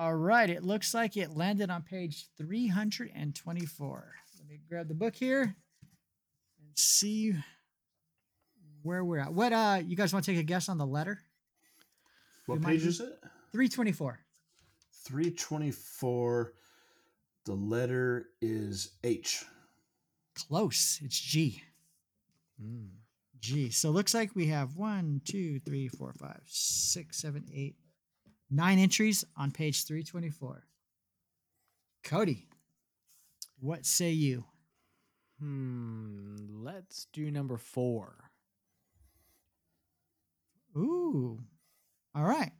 All right, it looks like it landed on page 324. Let me grab the book here and see where we're at. What uh you guys want to take a guess on the letter? What page is it? 324. 324. The letter is H. Close. It's G. Mm. G. So it looks like we have one, two, three, four, five, six, seven, eight, nine entries on page 324. Cody, what say you? Hmm. Let's do number four. Ooh. All right.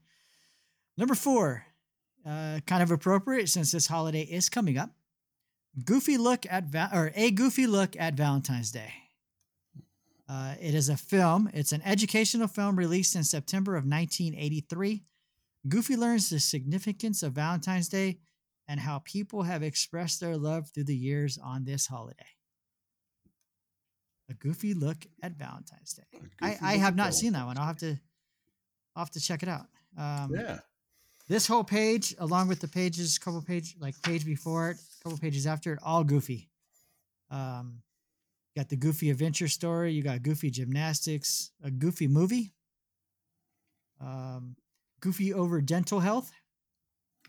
Number four, uh, kind of appropriate since this holiday is coming up. Goofy look at va- or a goofy look at Valentine's Day. Uh, it is a film. It's an educational film released in September of 1983. Goofy learns the significance of Valentine's Day and how people have expressed their love through the years on this holiday. A goofy look at Valentine's Day. I, I have not seen that one. I'll have to I'll have to check it out. Um, Yeah. This whole page, along with the pages, couple page like page before it, couple pages after it, all goofy. Um, got the Goofy Adventure story. You got Goofy Gymnastics, a Goofy movie. Um, Goofy over dental health.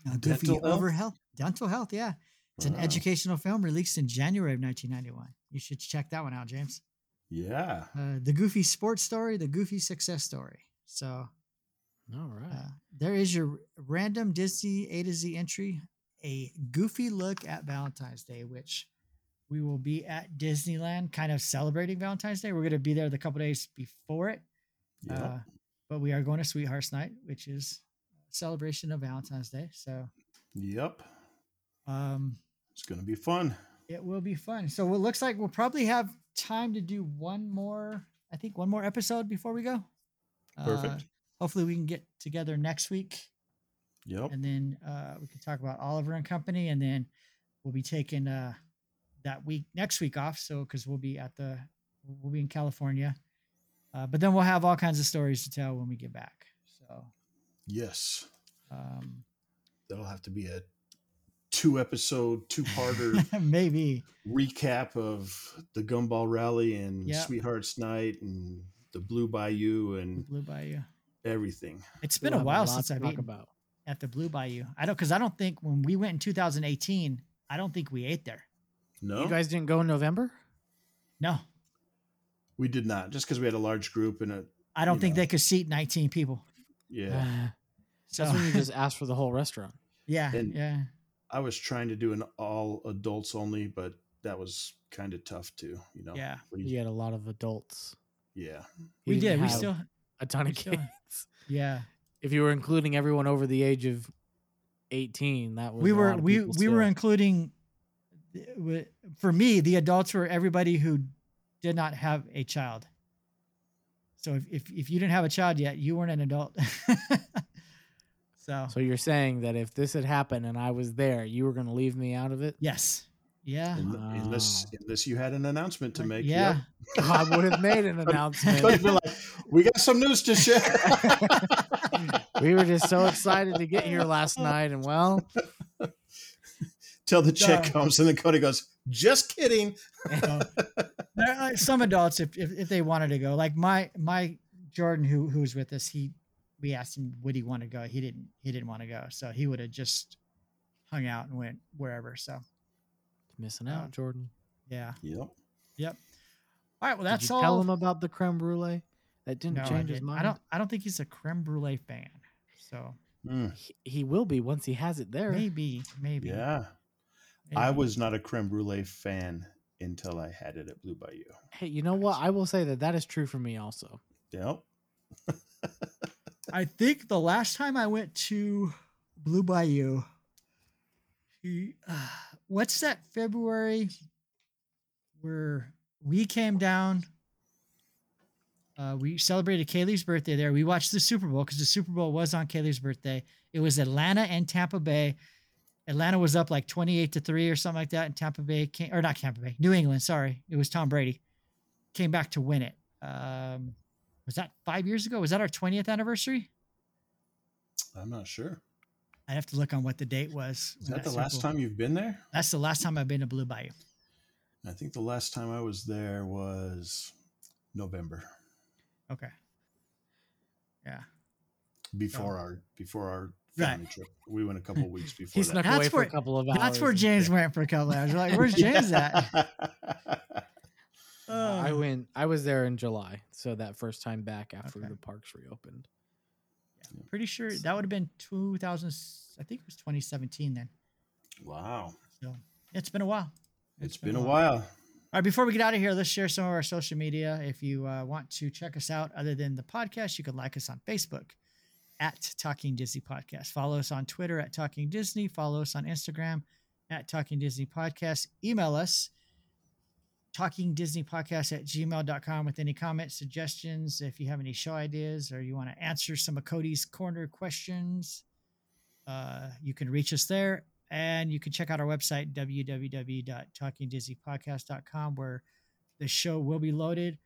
Uh, Goofy Dental over health. Dental health, yeah. It's an educational film released in January of 1991. You should check that one out, James. Yeah. Uh, the Goofy sports story, the Goofy success story. So All right. uh, there is your random Disney A to Z entry, a goofy look at Valentine's Day, which we will be at Disneyland, kind of celebrating Valentine's Day. We're going to be there the couple days before it, Yep. uh, but we are going to Sweethearts Night, which is a celebration of Valentine's Day. So yep. um, It's going to be fun. it will be fun. So it looks like we'll probably have time to do one more, I think, one more episode before we go. Perfect. Uh, hopefully, we can get together next week Yep. and then uh, we can talk about Oliver and Company, and then we'll be taking uh, that week next week off. So because we'll be at the we'll be in California, uh, but then we'll have all kinds of stories to tell when we get back. So Yes. um, That'll have to be a two episode, two parter maybe recap of the Gumball Rally and Yeah. Sweethearts Night and the Blue Bayou and Blue Bayou. everything. It's been We'll a while lot since I've talk eaten about. at the Blue Bayou. I don't because I don't think when we went in 2018, I don't think we ate there. No, You guys didn't go in November? No, we did not. Just because we had a large group and a I don't think know. they could seat 19 people. yeah. Ah, So That's when you just ask for the whole restaurant. yeah, And- yeah. I was trying to do an all adults only, but that was kind of tough too. You know. Yeah. You you- had a lot of adults. yeah. You We didn't. We have still a ton of we still- kids. yeah. If you were including everyone over the age of 18, that was we a were lot of we people we were including for me the adults were everybody who did not have a child so if if, if you didn't have a child yet you weren't an adult So, So you're saying that if this had happened and I was there, you were going to leave me out of it? yes. Yeah. Unless unless you had an announcement to make. yeah. I would have made an Yep. announcement. Could be like, we got some news to share. we were just so excited to get here last night, and well, Till the check No. comes, and then Cody goes, "Just kidding." So, there are some adults, if, if if they wanted to go, like my my Jordan, who who was with us, he we asked him would he want to go. He didn't. He didn't want to go, so he would have just hung out and went wherever. So missing out, Jordan. yeah. Yep. Yep. All right. Well, that's Did you all. tell him about the creme brulee? That didn't No, change his didn't. mind. I don't. I don't think he's a creme brulee fan. So Mm, He, he will be once he has it there. maybe, maybe. yeah. I was not a creme brulee fan until I had it at Blue Bayou. Hey, you know what? I will say that that is true for me also. Yep. I think the last time I went to Blue Bayou, he, uh, what's that February where we came down? Uh, we celebrated Kaylee's birthday there. We watched the Super Bowl because the Super Bowl was on Kaylee's birthday. It was Atlanta and Tampa Bay. Atlanta was up like 28 to 3 or something like that. And Tampa Bay came, or not Tampa Bay, New England, sorry. It was Tom Brady. Came back to win it. Um, was that five years ago? Was that our 20th anniversary? I'm not sure. I'd have to look on what the date was. Is when that the last Bowl- time you've been there? That's the last time I've been to Blue Bayou. I think the last time I was there was November Okay. Yeah. before our before our Right. trip. We went a couple weeks before He that. snuck That's away for where- a couple of hours. That's where and- James went for a couple hours. We're like, where's James at? I Oh. went. I was there in July, so that first time back after Okay. the parks reopened. Pretty sure that would have been 2000. I think it was 2017 then. wow. So it's been a while. it's been a while. All right, before we get out of here, let's share some of our social media. If you uh, want to check us out other than the podcast, you can like us on Facebook at Talking Disney Podcast. Follow us on Twitter at Talking Disney. Follow us on Instagram at Talking Disney Podcast. Email us talking disney podcast at gmail.com with any comments suggestions if you have any show ideas or you want to answer some of cody's corner questions uh, you can reach us there and you can check out our website www.talkingdisneypodcast.com where the show will be loaded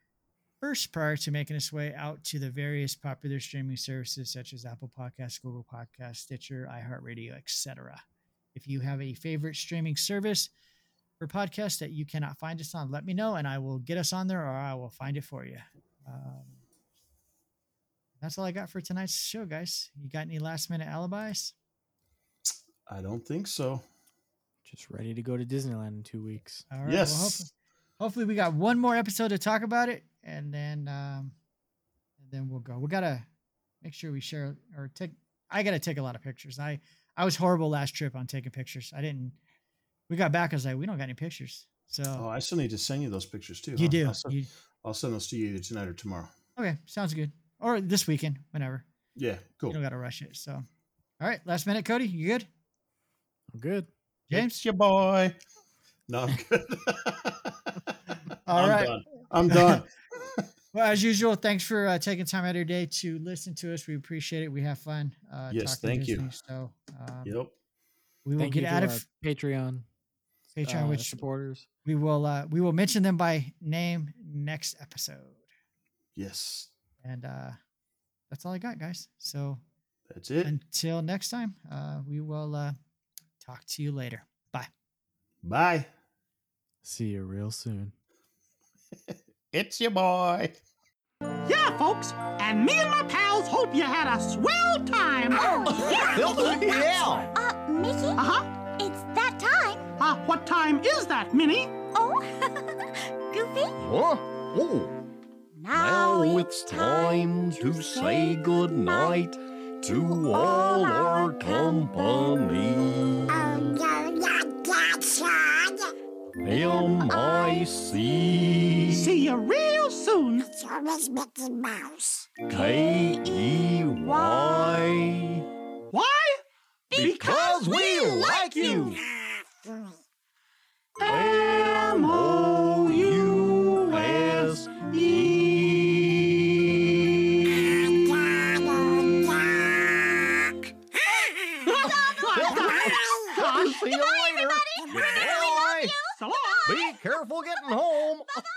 first prior to making its way out to the various popular streaming services such as apple podcasts google podcasts stitcher iheartradio etc if you have a favorite streaming service for podcasts that you cannot find us on let me know and i will get us on there or i will find it for you um, that's all i got for tonight's show guys you got any last minute alibis I don't think so. Just ready to go to Disneyland in two weeks. All right. yes. Well, hopefully, hopefully we got one more episode to talk about it, and then um, and then we'll go. We gotta make sure we share or take. I gotta take a lot of pictures. I I was horrible last trip on taking pictures. I didn't. We got back. I was like, we don't got any pictures. So Oh, I still need to send you those pictures too. you huh? do. I'll send, You, I'll send those to you either tonight or tomorrow. okay, sounds good. Or this weekend, whenever. Yeah, cool. You don't gotta rush it. So, all right. Last minute, Cody. You good? I'm good. James. It's your boy. No, I'm good. All I'm right. done. I'm done. Well, as usual, thanks for uh, taking time out of your day to listen to us. We appreciate it. We have fun. Uh, Yes, talking thank you. So um, yep. we will Thank get out of Patreon, Patreon, uh, which supporters. we will uh, we will mention them by name next episode. Yes. And uh, that's all I got, guys. So That's it. until next time, uh, we will uh, talk to you later. Bye. Bye. See you real soon. It's your boy. Yeah, folks, and me and my pals hope you had a swell time. Oh, yeah. yeah. Uh, Mickey, Uh huh. it's that time. Uh, what time is that, Minnie? Oh, Goofy. Huh? Oh, now it's time to say goodnight to all our company. Um, you're not that sad. M-I-C See you real soon. It's always Mickey Mouse. K-E-Y Why? Because we like you! Donald M-O-U-S-E Duck. See you later. Goodbye. So long. Be careful getting home. Bye-bye.